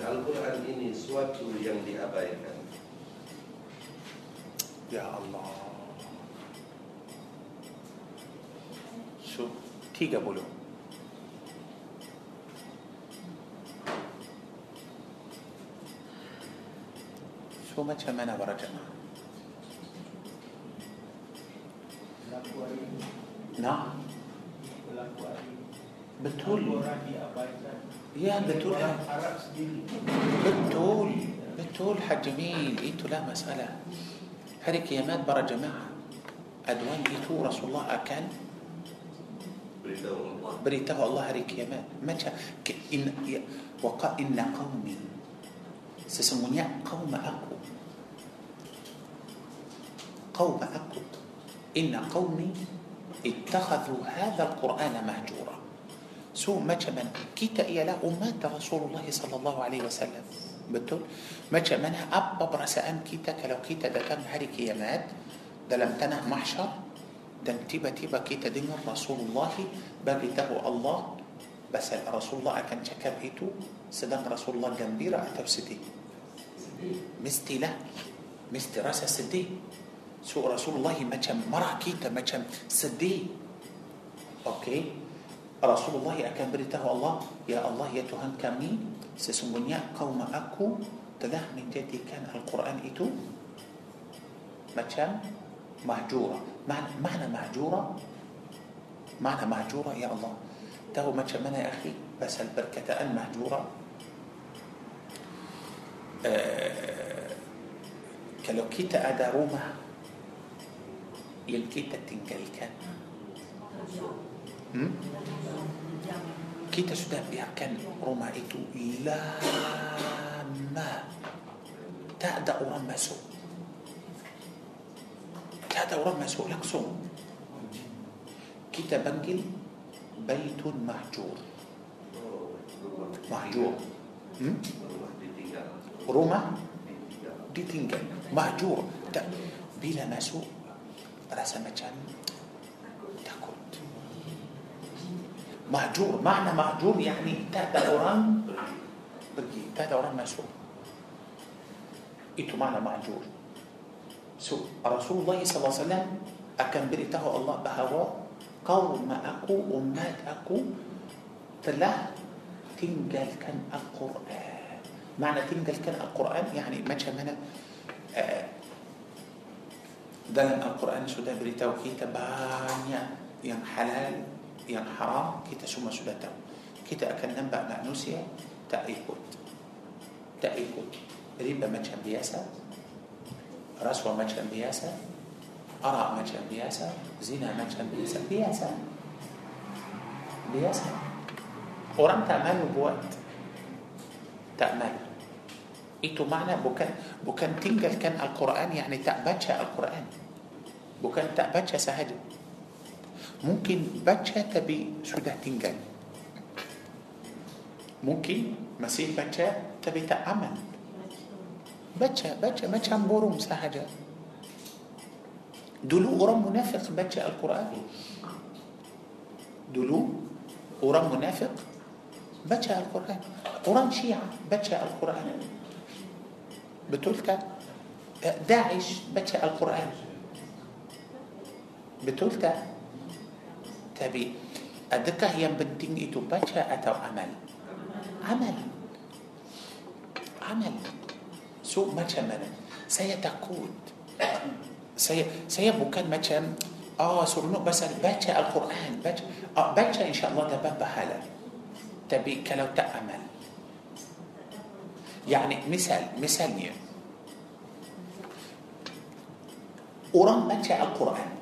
Al-Quran ini suatu yang diabaikan. Ya Allah. So 30 So macam mana para jemaah? Nah. Betul. Orang diabaikan. يا بتقول إيه؟ بتقول بتقول حاج جميل ايتو لا مسألة. هذه كيامات برا جماعة. أدوان إيتو رسول الله اكل بريته الله هذه كيامات متى؟ ان وقا إن قومي سيسمون قوم أكو. قوم أكو. إن قومي اتخذوا هذا القرآن مهجورا. So macam mana kita ialah umat Rasulullah sallallahu alaihi wasallam betul macam mana apa perasaan kita kalau kita datang hari kiamat dalam tanah mahsyar dan tiba-tiba kita dengar Rasulullah bagi tahu Allah pasal Rasulullah akan cakap itu sedang Rasulullah gembira atau sedih mestilah mesti rasa sedih so Rasulullah macam marah kita macam sedih okey Rasulullah akan beritahu Allah ya Allah ya Tuhan kami sesungguhnya kaum aku telah menjadikan Al-Quran itu macam mahjura mana, mana mahjura mana mahjura ya Allah tahu macam mana ya akhi pasal perkataan mahjura uh, kalau kita ada rumah yang kita tinggalkan Hmm? Kita sudah biarkan rumah itu lama. Tak ada orang masuk. Tak ada orang masuk langsung. Kita panggil Baitun Mahjur. Oh, Mahjur. Hmm? Rumah ditinggal. Mahjur. Tak. Bila masuk, rasa macam takut. مهجور. معنى مهجور يعني tak ada orang pergi tak ada orang masuk itu معنى مهجور. So رسول الله صلى الله عليه وسلم akan beritahu الله bahawa قوم أكو أمات أكو تلا تنقل كان القرآن. معنى تنقل كان القرآن يعني ما تشمنا آه، دلم القرآن سودا بريته كيتا بانيا يعني حلال. Yang haram, kita semua sudah tahu. Kita akan nampak manusia tak ikut. Tak ikut. Riba macam biasa, rasuah macam biasa, arak macam biasa, zina macam biasa. Biasa. Biasa. Orang tak malu buat. Tak malu. Itu makna bukan bukan tinggalkan Al-Quran yakni tak baca Al-Quran. Bukan tak baca sahaja. ممكن باتشا تبي سوده تنجان ممكن مسيح باتشا تبي تعمل باتشا باتشا باتشا مبورم سهجة دلو أورا منافق باتشا القرآن. دلو أورا منافق باتشا القرآن. أورا شيعة باتشا القرآن. بتلك داعش باتشا القرآن. بتلك Tapi adakah yang penting itu baca atau amal? Amal. Amal. So macam mana? Saya takut. Saya saya bukan macam oh seronok pasal baca Al-Quran. Baca, oh, baca insya-Allah dapat pahala. Tapi kalau tak amal. Yani misal, misalnya orang baca Al-Quran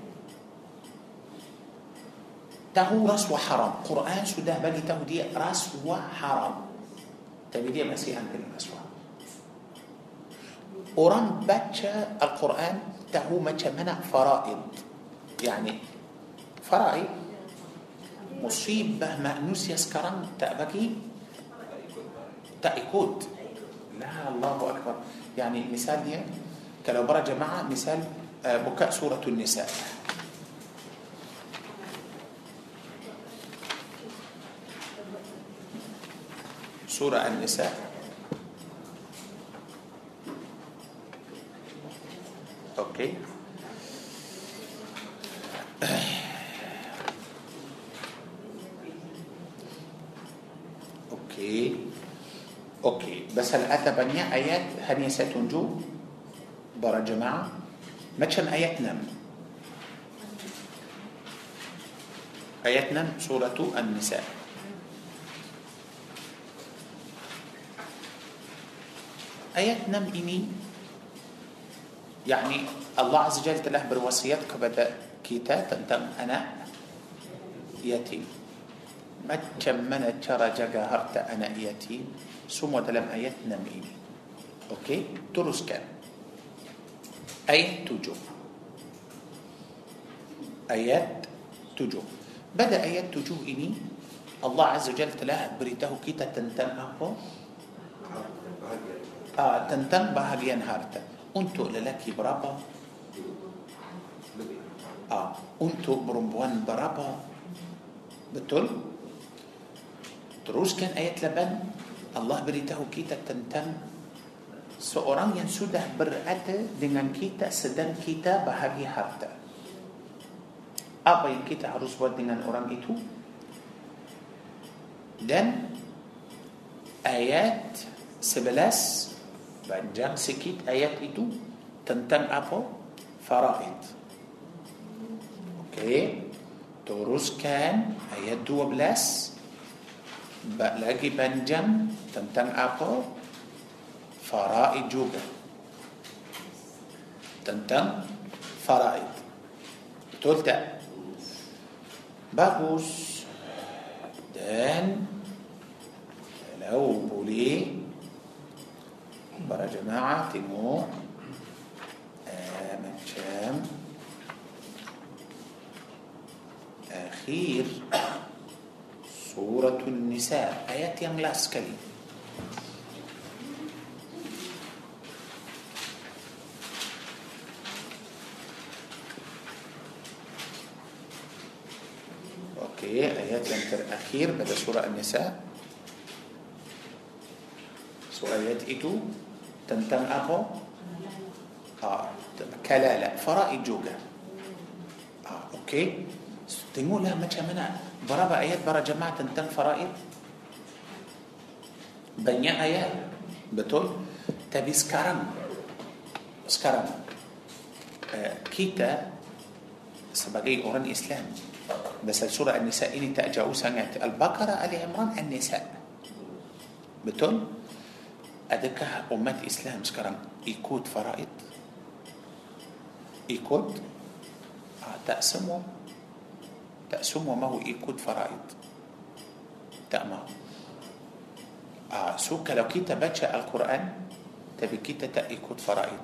tahu rasuah haram Quran sudah bagi tahu dia rasuah haram tapi dia masih ambil rasuah orang baca Al-Quran tahu macam mana faraid yani faraid musibah manusia sekarang tak bagi tak ikut لا الله أكبر يعني مثالnya kalau para jemaah misal uh, buka surah An-Nisa سورة النساء. أوكي أوكي أوكي بس الآتة بنيا آيات؟ هنية ستنجو؟ برا جماعة. ما كان آيات نم؟ آيات نم سورة النساء. آيات نم إمين يعني الله عز وجل تلاه بروسيات بدأ كتاب تنتم أنا يتيم ما تكمنا ترى جاهرت أنا يتيم سمو دلم آيات نم إمين أوكي؟ ترس كان. أي تجو آيات تجو بدأ آيات تجو إني الله عز وجل تلاه بريته كتاب تنتم أهو. Ah, tentang bahagian harta. Untuk lelaki berapa? Ah, untuk perempuan berapa? Betul? Teruskan ayat 8 Allah beritahu kita tentang seorang yang sudah berada dengan kita sedang kita bahagi harta. Apa yang kita harus buat dengan orang itu? Dan ayat 11 panjang sikit ayat itu tentang apa? Faraid. Okey. Teruskan ayat 12 lagi panjang tentang apa? Faraid juga. Tentang faraid. Betul tak? bagus dan kalau boleh برا جماعة تيمو. آه، آمن شام. أخير. سورة النساء. آيات يملاس كلمة أوكي آيات ينتر أخير. بدأ سورة النساء. سؤال يدئتو tentang apa? Ah, kalala, faraid juga. Ah, okey. Tengoklah macam mana berapa ayat para jemaah tentang faraid? Banyak ayat. Betul? Tapi sekarang sekarang kita sebagai orang Islam بس سورة النساء tak jauh sangat Al-Baqarah Ali Imran An-Nisa betul أدكه أمة إسلام سكرم إيكود فرائض. إيكود تأسمو تأسمو ما هو إيكود فرائض. تأما سوك لو كيتا بچا القرآن تبي كيتا تأيكود فرائض.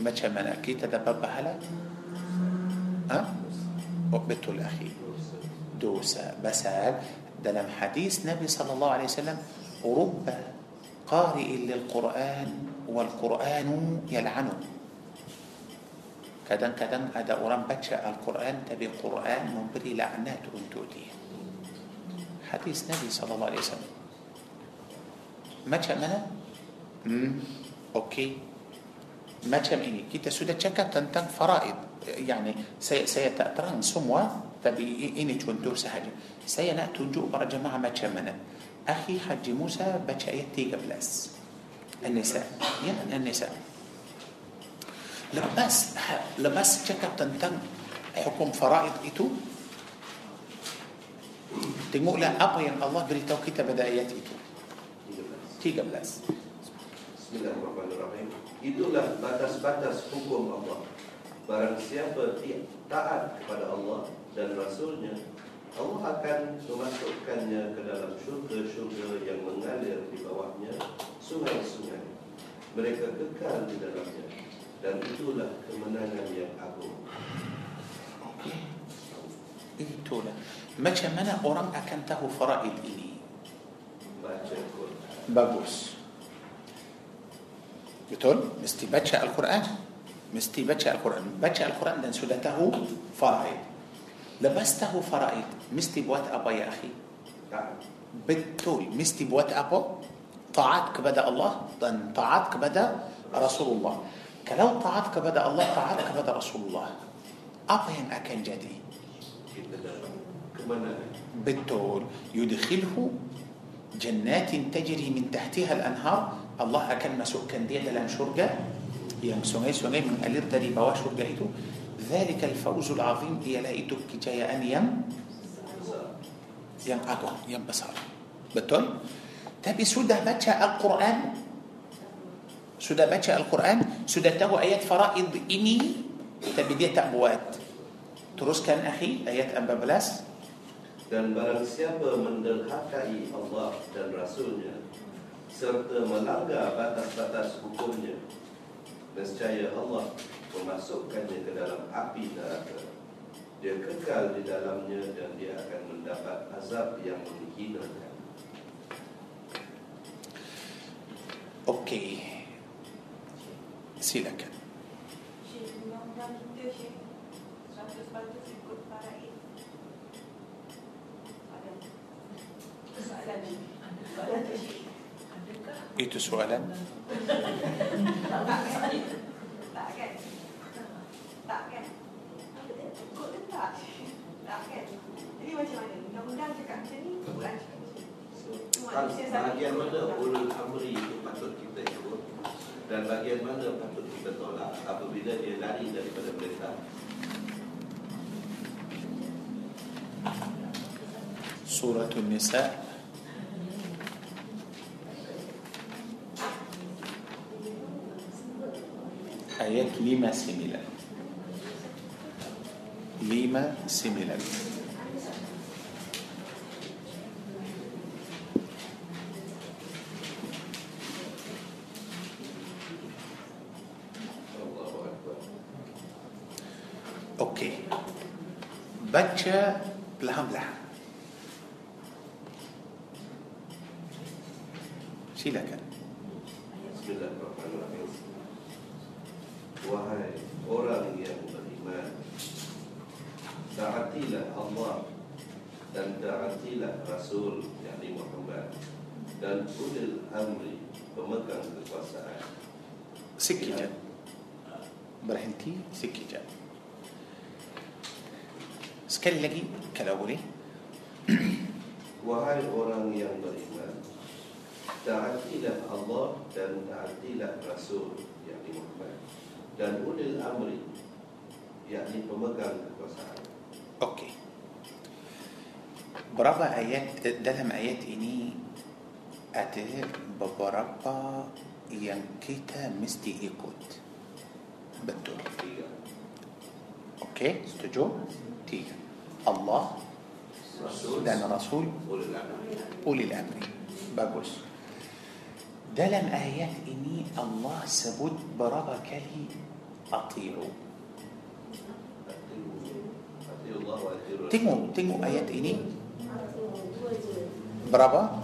بچا منا كيتا دبابا هلا أه؟ أبتو الأخي دوسة بسال دلم حديث نبي صلى الله عليه وسلم ربّ قارئ للقرآن والقرآن يلعنه. كدن كدن هذا أوران بتشا القرآن تبي قرآن مبري لعنات أنتودي حديث نبي صلى الله عليه وسلم. ما منا؟ أوكي. ما ini kita sudah cakap tentang faraid يعني saya tak terang semua Tapi ini contoh sahaja. Saya nak tunjuk para jemaah macam mana. أخي haji Musa baca tiga belas. النساء. يعني النساء. lepas lepas cakap tentang hukum faraid itu. tengok lah apa yang الله beritahu kita pada ayat itu. tiga belas الله الرحمن الرحيم. إتو لا باتس باتس حكم الله. Barang siapa taat kepada Allah Allah akan memasukkannya ke dalam syurga-syurga yang mengalir di bawahnya sungai-sungai. Mereka kekal di dalamnya dan itulah kemenangan yang agung. Itulah. Macam mana orang akan tahu faraid ini? Baca Quran. Bagus. Betul? Mesti baca Al-Quran. Mesti baca Al-Quran. Baca Al-Quran dan sudah tahu faraid لبسته فرأيت. مستي بوات أبا يا أخي. بالتول. مستي بوات أبا طاعتك بدا الله. طاعتك بدا رسول الله. كلو طاعتك بدا الله طاعتك بدا رسول الله. أبا ين أكل جدي. بالطول يدخله جنات تجري من تحتها الأنهار. الله أكل ما سكن دي لم شرقة. يعني سمي سمي من قليل تري بواش شرقة ذلك الفوز العظيم هي لقيتك جاية أن ين ين أقوم ين بصار بطل تبي سودة بچا القرآن سودة بچا القرآن سودة تهو آيات فرائض إني تبي دي تأبوات terus kan akhi ayat 14 dan barang siapa mendekati Allah dan rasulnya serta melanggar batas-batas hukumnya nescaya Allah memasukkannya ke dalam api neraka. Dia kekal di dalamnya dan dia akan mendapat azab yang menghinakan. Okey. Silakan. Itu soalan. Tak kan? tak kan ikut ke tak tak kan jadi macam mana undang-undang cakap macam ni Quran cakap macam ni bahagian mana ulul amri itu patut kita ikut? Dan bahagian mana patut kita tolak apabila dia lari daripada perintah? Surah An-Nisa ayat 5 9 lima sembilan baca perlahan-lahan silakan. Bismillahirrahmanirrahim Wahai orang yang beriman Taatilah Allah Dan taatilah Rasul yakni Muhammad Dan ulil amri Pemegang kekuasaan. Sekejap berhenti sekejap sekali lagi kalau boleh Wahai orang yang beriman Taatilah Allah dan taatilah Rasul yakni Muhammad Dan ulil amri yakni pemegang kekuasaan Okey. Berapa ayat dalam ayat ini ada beberapa yang kita mesti ikut. Betul. Okey, setuju? Tiga. الله. رسول. لأن رسول أولي الأمر. بجوز ده لم آيات إني الله سبد بربك لي أطيعه تيمو تيمو آيات إني. بربا.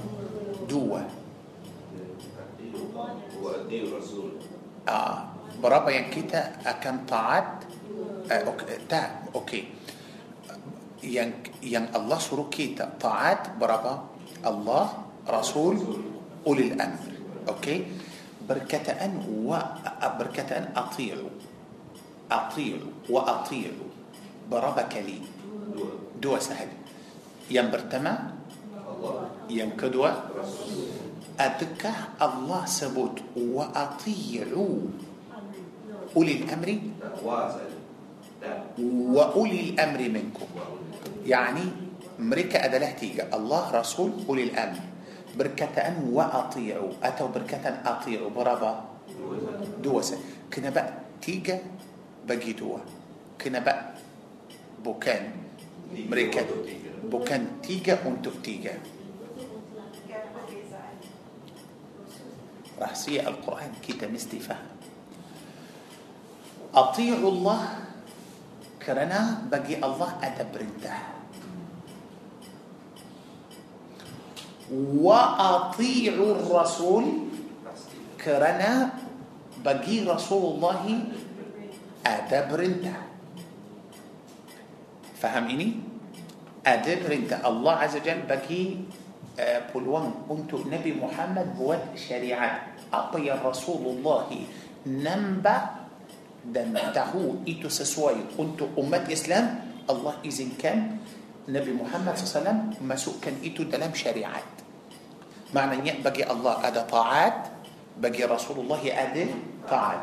دوا. آه. بربا يعني كتا أكن طاعت آه، أوكي تعب أوكي. Yang yang Allah suruh kita taat berapa? Allah, Rasul, ulil amr. Okey. Berkataan wa berkataan ati'u. Ati'u wa ati'u. Berapa kali? Dua sahaja. Yang pertama, yang kedua, adakah Allah sebut wa ati'u ulil amri wa ulil amri minkum يعني مركة أدلة تيجا الله رسول أولي الأمر. بركة أن وأطيعوا أتوا بركة أن أطيعوا برابا دوسة. كنا بقى تيجا بقي دوا كنا بقى بوكان مريكا بوكان تيجا أنتو تيجا رحصية القرآن. كده مستفاه أطيعوا الله kerana bagi Allah ada perintah wa ati'u Rasul kerana bagi Rasulullah ada perintah faham ini ada perintah Allah Azza Jal bagi uh, peluang untuk Nabi Muhammad buat syariat apa yang Rasulullah nampak dan tahu itu sesuai untuk umat Islam Allah izinkan Nabi Muhammad SAW masukkan itu dalam syariat maknanya bagi Allah ada taat bagi Rasulullah ada taat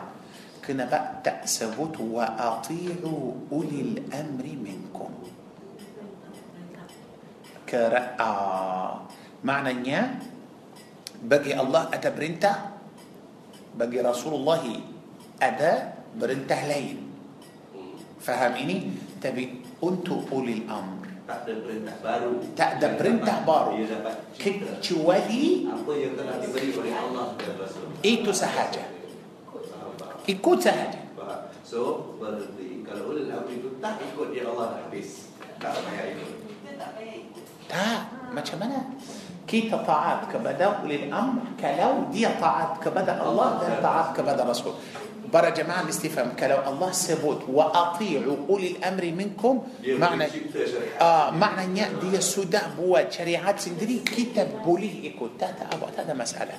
kenapa tak sebut wa ati'u ulil amri minkum Kera, ah, maknanya bagi Allah ada perintah bagi Rasulullah ada perintah lain faham ini tapi untuk ulil amr Tak ada perintah baru tak ada perintah baru dapat cipta kecuali Apa yang telah diberi oleh Allah dan Rasul itu sahaja ikut sahaja? So berarti Kalau ulil amri itu tak ikut dia Allah habis Tak payah ikut tak macam mana kita taat kepada ulil amr kalau dia taat kepada Allah dan taat kepada Rasul برا جماعة الاستفهام كلو الله سبوت وأطيع قول الأمر منكم معنى آه معنى يا دي سودا بوا شريعات سندري كتاب بولي إكو تاتا أبو تاتا مسألة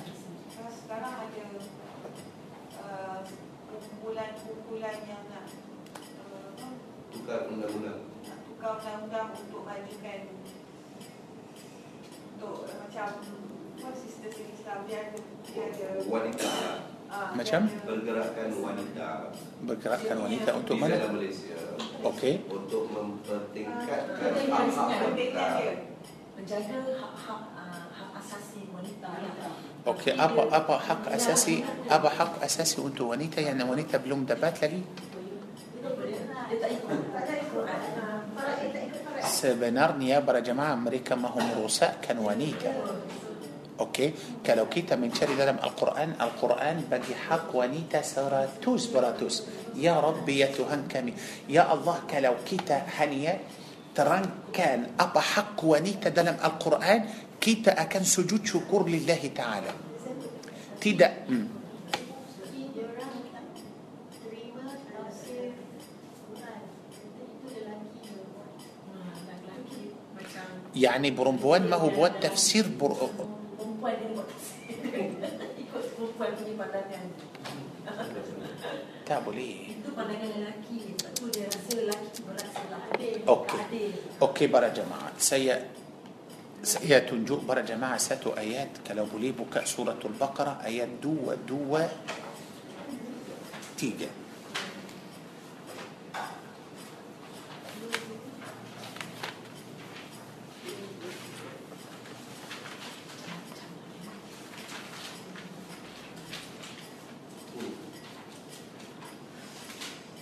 Tukar undang-undang. Tukar undang-undang untuk majikan. Untuk macam apa sistem-sistem biar dia. Wanita. Macam? Pergerakan wanita bergerakkan wanita untuk Di mana Malaysia okey Untuk mempertingkatkan Ah, hak-hak wanita menjaga hak-hak ah, hak asasi wanita okey apa apa hak asasi apa hak asasi untuk wanita yang wanita belum dapat lagi sebenarnya para jemaah mereka mahu merosakkan wanita أوكي؟ كالوكيتا من شر دلم القرآن. القرآن بدي حق ونيتا سارة براتوس يا ربي ya Tuhan kami. يا الله kalau kita hanya terangkan apa hak wanita dalam القرآن. kita akan sujud شكر لله تعالى. tiada يعني perempuan mahu buat tafsir يعني dia rasa lelaki tu berasa lah adil Okey. tak adil Okey para saya saya tunjuk para jemaah satu ayat kalau boleh buka suratul Baqarah ayat dua dua tiga.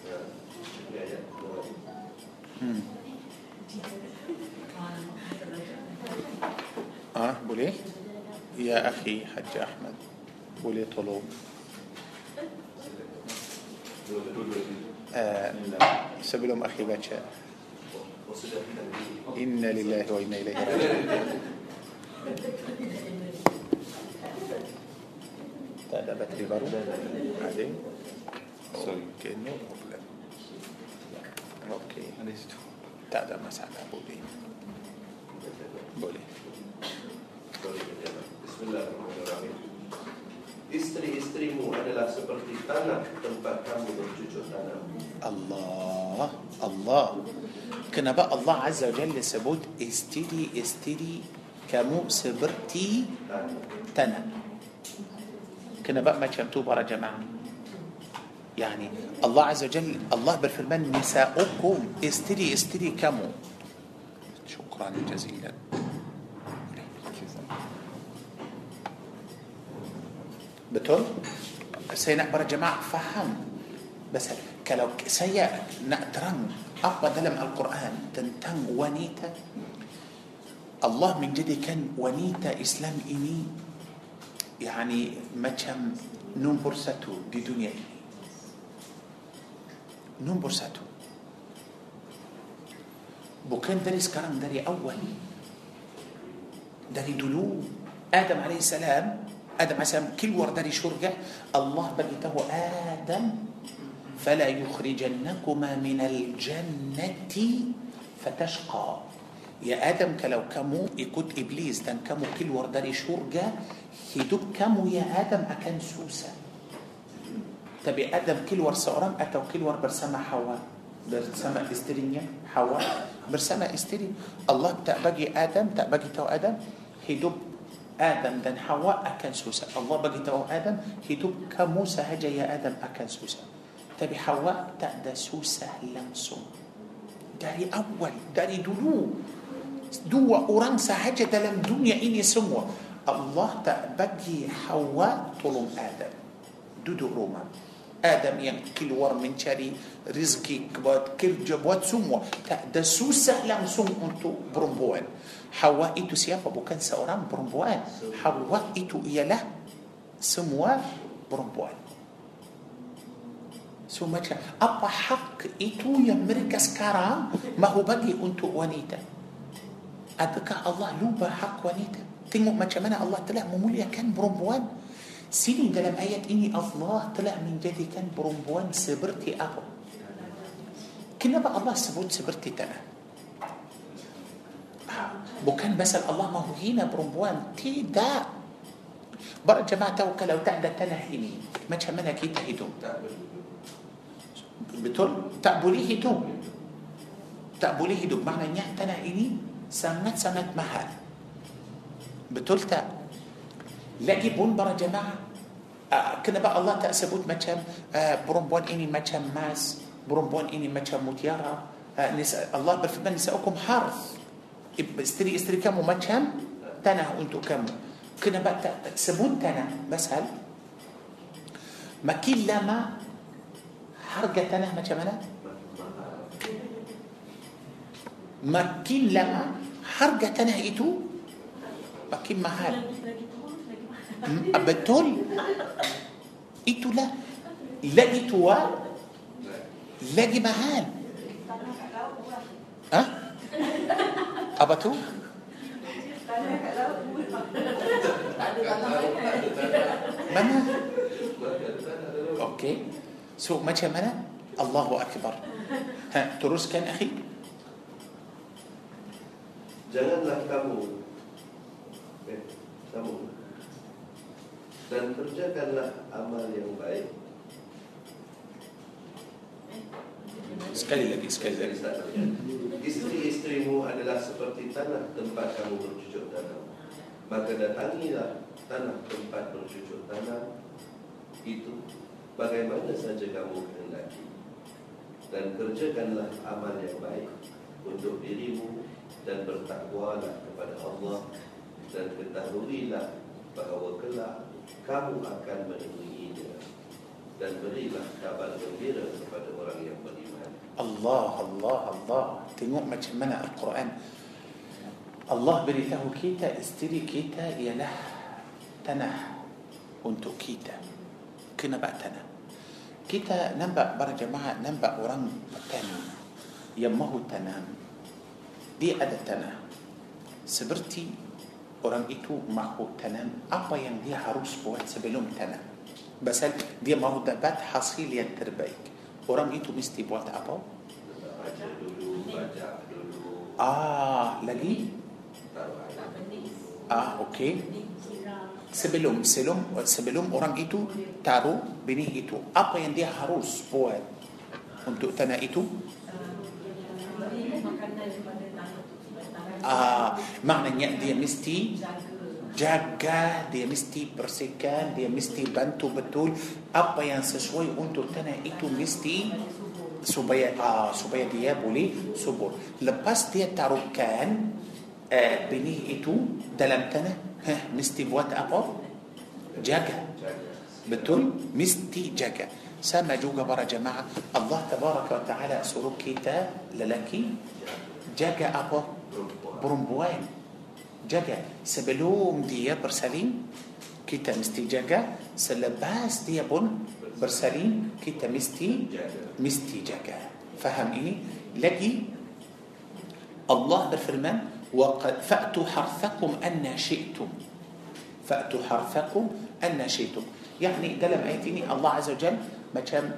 Ya, ini ayat dua. Hmm. Ah, boleh? أخي حج أحمد ولي طلب آه، سبلهم أخي باتشا إن لله وإنا إليه هذا بتري برضو عادي كأنه مبلغ أوكي تعدى مسألة بولي بولي. Gracias. Bismillahirrahmanirrahim. Isteri-isterimu adalah seperti tanah tempat kamu bercucuk tanam. Allah Allah Kenapa Allah Azza wa Jalla sebut istiri kamu seperti tanah Kenapa macam tu para jemaah يعني الله عز وجل الله berfirman نساؤكم isteri isteri kamu شكرا جزيلا betul sini para jemaah faham بس kalau saya nak terang apa dalam القرآن tentang wanita الله menjadikan wanita Islam ini يعني macam nombor satu di dunia nombor satu bukan dari sekarang dari awal dari dulu آدم عليه السلام آدم عسام keluar dari syurga الله perintah آدم فلا يخرجنكما من الجنة فتشقى. Ya Adam kalau kamu ikut iblis dan kamu keluar dari syurga hidup kamu ya Adam akan susah. Tapi Adam keluar seorang atau keluar bersama Hawa bersama isterinya Hawa bersama isteri Allah bagi Adam bagi tahu Adam. Hidup Adam dan Hawa akan susah Allah bagi tahu Adam hidup kamu sahaja ya Adam akan susah tapi Hawa tak ada susah langsung dari awal dari dulu dua orang sahaja dalam dunia ini semua Allah tak bagi Hawa tolong Adam duduk rumah آدم يعني ين كل ور من شري رزقي كبات كل جبوات سموا تأدسو سهلام سم أنتو برمبوان حواء إتو سيافة بوكان سأرام برمبوان Hawa itu ialah semua perempuan so macam apa hak itu yang mereka sekarang mahu bagi untuk wanita. Adakah Allah lupa hak wanita. Tengok macam mana Allah telah memuliakan perempuan perempuan Sini dalam ayat ini Allah telah menjadikan perempuan seperti apa? Kenapa Allah sebut seperti tanah? Bukan pasal Allah mahu hina perempuan. Tidak. Para jemaah tahu kalau tak ada tanah ini, macam mana kita hidup? Betul? Tak boleh hidup. Tak boleh hidup. Maknanya tanah ini sangat-sangat mahal. Betul tak? Lagipun para jemaah, uh, kenapa Allah tak sebut macam uh, perempuan ini macam emas, perempuan ini macam mutiara? Uh, nisa, Allah berfirman, nisa'ukum harth. Isteri-isteri kamu macam tanah untuk kamu. Kenapa tak, tak sebut tanah? Pasal makin lama harga tanah macam mana? Makin lama harga tanah itu makin mahal. lagi turun lagi mahal Hmm, أبتول؟ إتو لا. لا إيتو لا جمهان أه؟ أبتو منا أوكي. سو ما تشا منا الله أكبر. ها تروس كان أخي؟ Janganlah kamu eh, Dan kerjakanlah amal yang baik. Sekali lagi, sekali lagi. Isteri-isterimu adalah seperti tanah tempat kamu bercucuk tanam. Maka datangilah tanah tempat bercucuk tanam Itu bagaimana saja kamu kehendaki. Dan kerjakanlah amal yang baik Untuk dirimu Dan bertakwalah kepada Allah Dan ketahuilah bahawa kelak Kamu akan menemuinya Dan berilah kabar gembira kepada orang yang beriman Allah, Allah, Allah. Tengok macam mana Al-Quran. Allah beritahu kita isteri kita ialah tanah untuk kita. Kenapa tanah? Kita nampak para jemaah nampak orang petani yang mahu tanam. Dia ada tanah. Seperti orang itu mahu tanam apa yang dia harus buat sebelum tanam. Pasal dia mahu dapat hasil yang terbaik. Orang itu mesti buat apa? Baca dulu, baca dulu Ah, lagi? Ah, okey. Sebelum sebelum sebelum orang itu taruh benih itu, apa yang dia harus buat untuk tanah itu? Makanan ah, makna dia mesti jaga dia mesti bersihkan dia mesti bentuk betul. Apa yang sesuai untuk tanah itu mesti supaya ah supaya dia boleh subur lepas dia taruhkan ah, benih itu dalam tanah. Mesti buat apa? Jaga. Betul mesti jaga. Sama juga para jemaah. الله تبارك وتعالى suruh kita lelaki. Jaga apa? Perempuan jaga sebelum dia bersalin kita mesti jaga selepas dia pun bersalin kita mesti mesti jaga faham eh lagi Allah berfirman وقد فأتوا حرثكم أن شئتم فأتوا حرثكم أن شئتم يعني dalam ayat ini الله عز وجل makan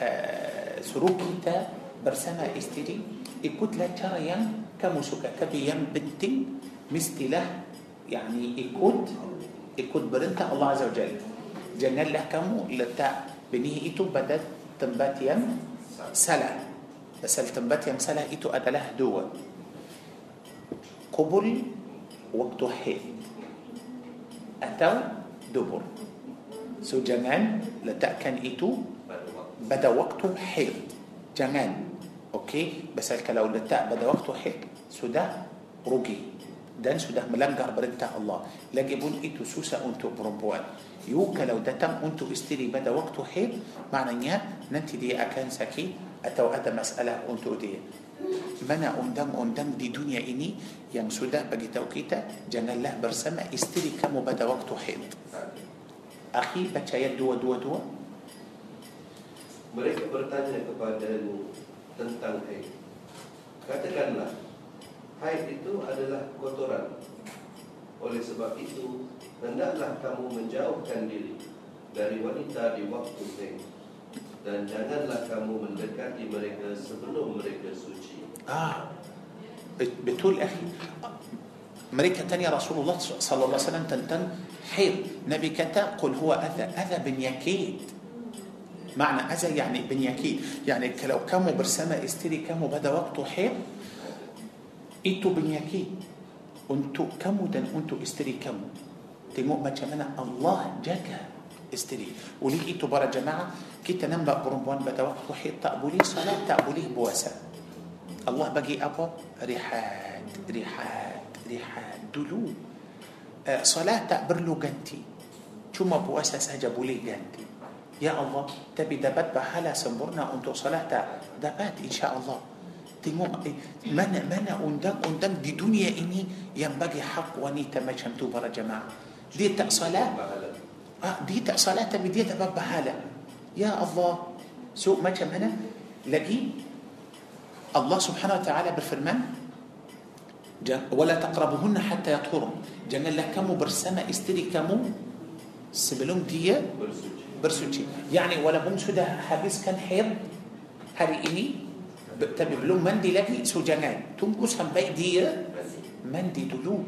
ah suruh kita bersama isteri ikut selera يعني kamu suka hati yang penting يعني ikut ikut perintah الله عز وجل. Janganlah kamu letak benih itu pada tempat yang salah. Sebab tempat yang salah itu adalah dua قبل وقت حين أتو دبر. سو جنان لتا كان إتو بدا وقت حيل جنان أوكي؟ بس هل لتأ بدا وقت حيل sudah rugi dan sudah melanggar perintah Allah. Lagipun itu susah untuk perempuan. You kalau datang untuk isteri pada waktu haid maknanya nanti dia akan sakit atau ada masalah untuk dia. Mana undang-undang di dunia ini yang sudah bagi tahu kita janganlah bersama isteri kamu pada waktu haid. Akhi baca ayat dua dua dua Mereka bertanya kepadamu tentang haid. Katakanlah Haid itu adalah kotoran Oleh sebab itu Hendaklah kamu menjauhkan diri Dari wanita di waktu haid Dan janganlah kamu mendekati mereka sebelum mereka suci Ah, bet- betul akhi. Mereka tanya Rasulullah sallallahu alaihi wasallam tentang haid. Nabi kata, "Qul huwa adha, adha penyakit." Makna adha yani penyakit. Yani kalau kamu bersama isteri kamu pada waktu haid, itu penyakit untuk kamu dan untuk isteri kamu. Tengok macam mana Allah jaga isteri. Oleh itu para jemaah, kita nampak perempuan haid tak boleh salat, tak boleh puasa. Allah bagi apa? Rihat, rihat, rihat. Dulu uh, salat tak perlu ganti. Cuma puasa saja boleh ganti. Ya Allah, tapi dapat pahala sempurna untuk salat tak? Dapat insya Allah. Tengok eh, mana mana undang-undang di dunia ini yang bagi hak wanita macam tu para jemaah. Dia tak salat, ah, dia tak salat tapi dia dapat pahala. Ya Allah. So macam mana? Lagi Allah subhanahu wa ta'ala berfirman wala taqrabuhunna hatta yathurun. Janganlah kamu bersama isteri kamu sebelum dia bersuci. bersuci. Yani walaupun sudah habiskan haid hari ini بتبي بلوم مندي لدي سجنان. توم كوس هم بي دي مندي دلو.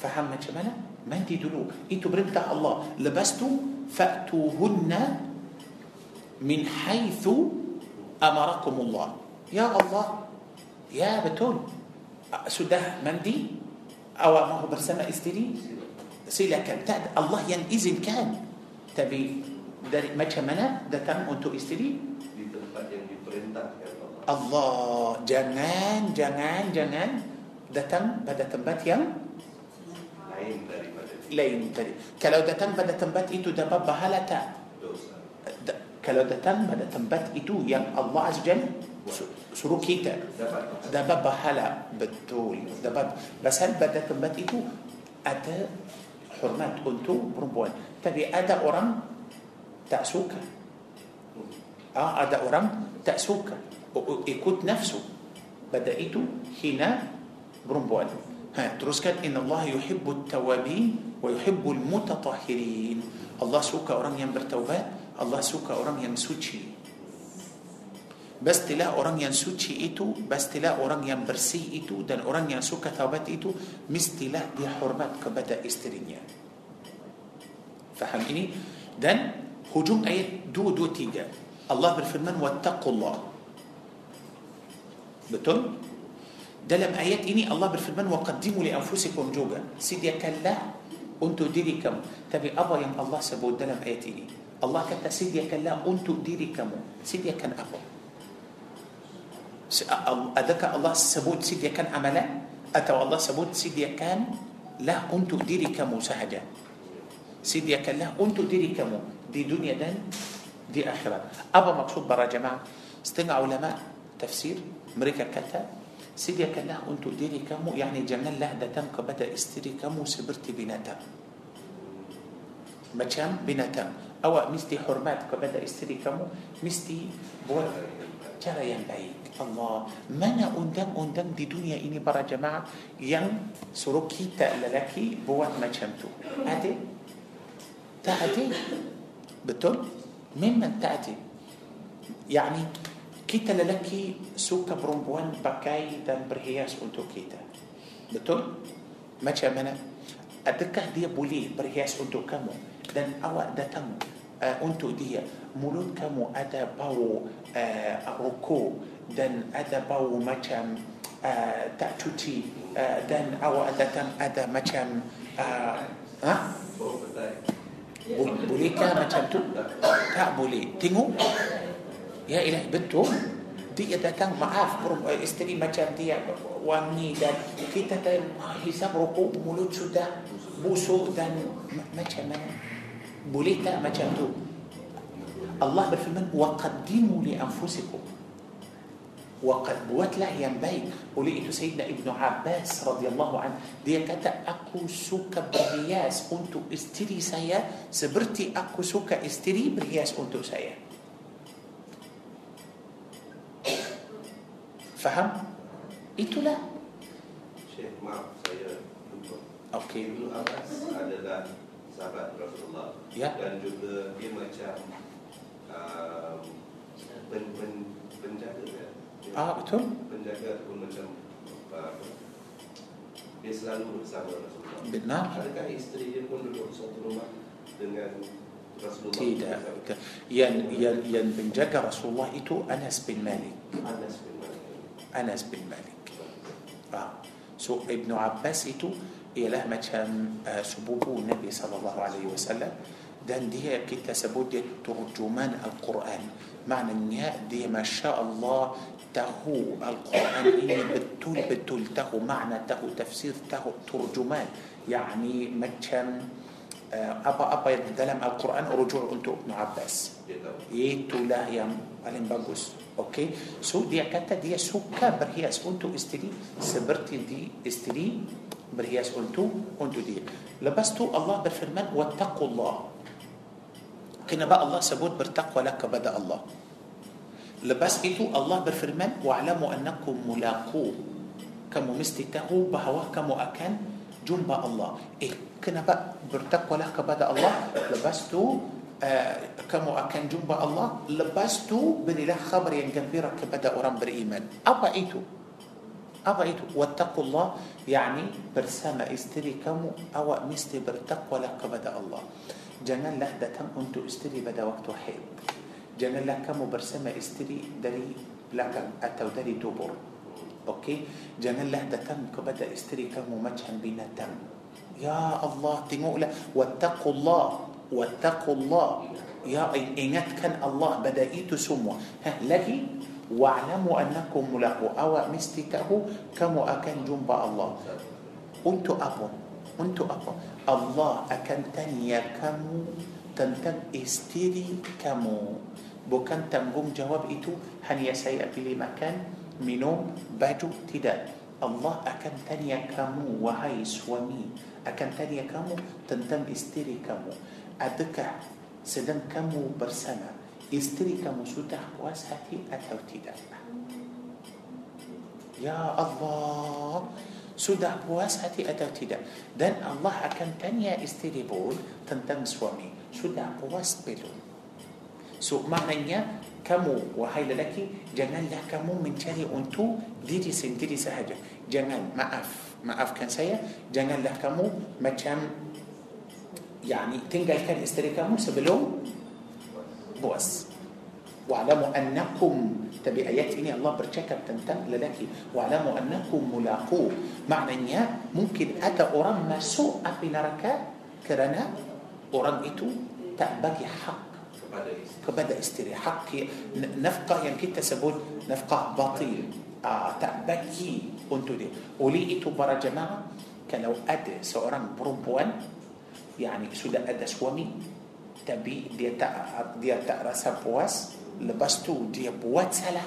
فهم ما مندي دلو. إيتو برنتا الله. لبستو فأتوهن من حيث أمركم الله. يا الله. يا بتون. سده مندي. أو ما هو برسمة استري سيلا كان. تأد الله ينئذن كان. تبي دري ما كمنا ده تم أنتو استري diperintahkan Allah. Allah jangan jangan jangan datang pada tempat yang Lain daripada lain tadi. Kalau datang pada tempat itu dapat pahala tak? dosa. Kalau datang pada tempat itu yang Allah Azza Jal su- suruh kita Dapat dapat pahala betul dapat pasal pada tempat itu ada hormat untuk perempuan tapi ada orang tak suka ah, ada orang tak suka ikut nafsu pada itu hina perempuan ha, teruskan inna Allah yuhibbu tawabin wa yuhibbu mutatahhirin Allah suka orang yang bertaubat Allah suka orang yang suci Pastilah orang yang suci itu Pastilah orang yang bersih itu Dan orang yang suka taubat itu Mestilah dia hormat kepada isterinya Faham ini? Dan hujung ayat 223 Allah berfirman واتقوا الله. Betul? Dalam ayat ini Allah berfirman وقدموا لأنفسكم juga. Sediakanlah untuk diri kamu? Tapi apa yang Allah sebut dalam ayat ini. Allah kata sediakanlah untuk diri kamu? Sediakan apa. Adakah Allah sebut sediakan amalan? Atau Allah sebut sediakan lah. Untuk diri kamu? Sahaja sediakanlah untuk diri kamu? Di dunia dan di akhirat. Apa maksud para jemaah. استمع ulama tafsir. Mereka kata sediakanlah untuk diri kamu يعني janganlah datang kepada isteri kamu seperti binatang. Macam binatang. Kamu mesti hormat kepada isteri kamu mesti buat cara yang baiklah. من أندم أندم دي دنيا إني برا جماعة. ين سروكي تألكي بوات مجامتو. أدي؟ تأدي بتقول Suka perempuan pakai dan berhias untuk kita Betul? Macam mana? Adakah dia boleh berhias untuk kamu Dan awak datang uh, untuk dia Mulut kamu ada bau uh, rokok Dan ada bau macam uh, tak cuci uh, Dan awak datang ada macam uh, ha? Bau petai. Bo- Bolehkah macam tu? Tak boleh. Tengok. Ya ilahi betul. Dia datang maaf perempuan- Isteri macam dia Wangi dan Kita dah hisap rokok Mulut sudah busuk dan ma- Macam mana? Boleh tak macam tu? Allah berfirman Waqaddimu li anfusikum Waqad buatlah yang baik Oleh itu Sayyidina Ibn Abbas radhiyallahu an Dia kata aku suka berhias untuk isteri saya Seperti aku suka isteri berhias untuk saya Faham? Itulah Syekh, maaf saya lupa. Okey Ibnu Abbas adalah sahabat Rasulullah Ya. dan juga dia macam um, pen, pen, ya. Dia Ah uh, selalu bersama Rasulullah. Benar Adakah isteri dia pun duduk satu rumah dengan Rasulullah? Tidak Yang yang yang penjaga Rasulullah itu Anas bin Malik Anas bin Malik. Anas bin Malik ah. So Ibn Abbas itu Ialah macam uh, sepupu Nabi SAW Dan dia kita sebut dia Turjuman Al-Quran Maknanya dia Masya Allah تهو القرآن هي بتول بتول تهو معنى تهو تفسير تهو ترجمان يعني مثلا آه، أبا أبا يتدلم القرآن ورجوع قلت ابن عباس. إيه، يتو لا يا ألين باقوس أوكي؟ سو دي كتا دي سو كبر هي سبنتو استلي سبرتي دي استلي برهياس أنتو أنتو دي. لبستو الله بالفرمان واتقوا الله. كنا بقى الله سبوت برتقوى لك بدأ الله. Lepas itu Allah berfirman wa'lamu annakum mulaqu. kamu mesti tahu bahawa kamu akan jumpa Allah. Eh, kenapa bertakwalah kepada Allah? Lepas tu uh, kamu akan jumpa Allah. Lepas tu berilah khabar yang gembira kepada orang beriman. Apa itu? Apa itu? Wattaqullah yani bersama isteri kamu awak mesti bertakwalah kepada Allah. Janganlah datang untuk isteri pada waktu haid. جنال لك كم برسمة استري داري لك أتو داري دوبر أوكي؟ جنال لك ده كبدا استري كم مجهن بينا تم. يا الله تمؤلة واتقوا الله واتقوا الله. يا إنات كان الله بدأيت سموا ها لكي واعلموا أنكم ملاقوا أو مستي تأهو كم أكن جنب الله. أنت أبو أنت أبو. الله أكن تنيا كم تنتم استري كمو Bukan tanggungjawab itu hanya saya pilih makan, minum, baju, tidak. Allah akan tanya kamu, wahai suami, akan tanya kamu tentang isteri kamu. Adakah sedang kamu bersama isteri kamu sudah puas hati atau tidak? Ya Allah, sudah puas hati atau tidak? Dan Allah akan tanya isteri pun tentang suami, sudah puas belum? So maknanya kamu wahai lelaki janganlah kamu mencari untuk diri sendiri sahaja. Jangan maaf, maafkan saya, janganlah kamu macam tinggalkan isteri kamu sebelum puas. Wa'lamu annakum tapi ayat ini Allah bercakap tentang lelaki wa'lamu annakum mulaqu maknanya mungkin ada orang masuk api neraka kerana orang itu tak bagi hak kepada isteri. hak nafkah yang kita sebut nafkah batil uh, tak bagi untuk dia oleh itu para jemaah kalau ada seorang perempuan yani sudah ada suami tapi dia tak dia tak rasa puas lepas tu dia buat salah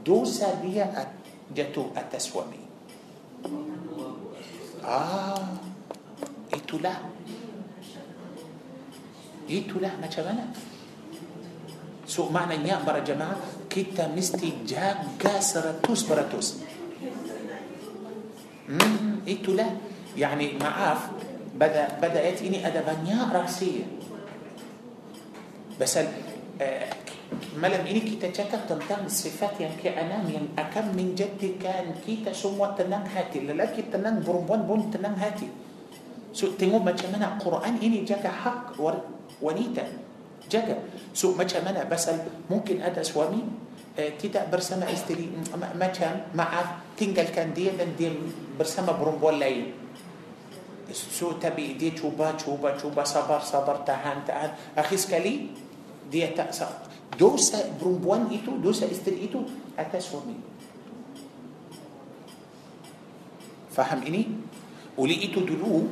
dosa dia jatuh atas suami ah itulah itulah macam mana so maknanya para jemaah kita mesti jaga seratus peratus hmm, itulah yani maaf pada pada ayat ini ada banyak rahsia pasal eh, malam ini kita cakap tentang sifat yang keenam yang akan menjadikan kita semua tenang hati lelaki tenang perempuan pun tenang hati so tengok macam mana Quran ini jaga hak wanita jaga so macam mana pasal mungkin ada suami eh, tidak bersama isteri macam maaf tinggalkan dia dan dia bersama perempuan lain so tapi dia cuba cuba cuba sabar sabar tahan tahan akhir sekali dia tak dosa perempuan itu dosa isteri itu atas suami faham ini oleh itu dulu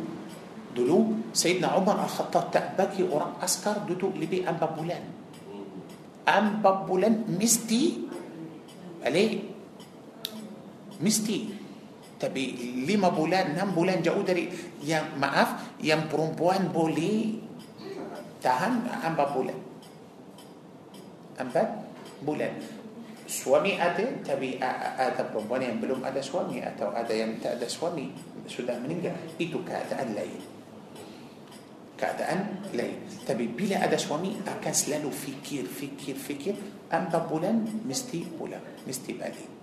dulu Sayyidina Umar Al-Khattab tak bagi orang askar duduk lebih empat bulan empat bulan mesti balik mesti tapi lima bulan enam bulan jauh dari yang maaf yang perempuan boleh tahan empat bulan empat bulan suami ada tapi ada perempuan yang belum ada suami atau ada yang tak ada suami sudah meninggal itu keadaan lain keadaan lain tapi bila ada suami akan selalu fikir fikir fikir empat bulan mesti pulang mesti balik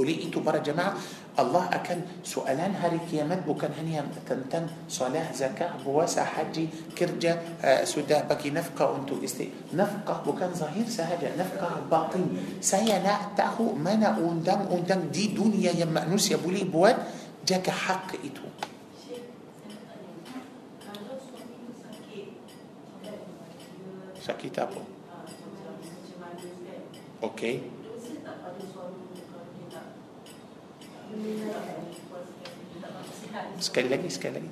oleh itu para jemaah Allah akan soalan hari kiamat bukan hanya tentang solat, zakat, puasa, haji, kerja uh, sudah bagi nafkah untuk isteri. Nafkah bukan zahir sahaja, nafkah batin. Saya nak tahu mana undang-undang di dunia yang manusia boleh buat jaga hak itu. Sakit apa? Okey. Sekali lagi, sekali lagi.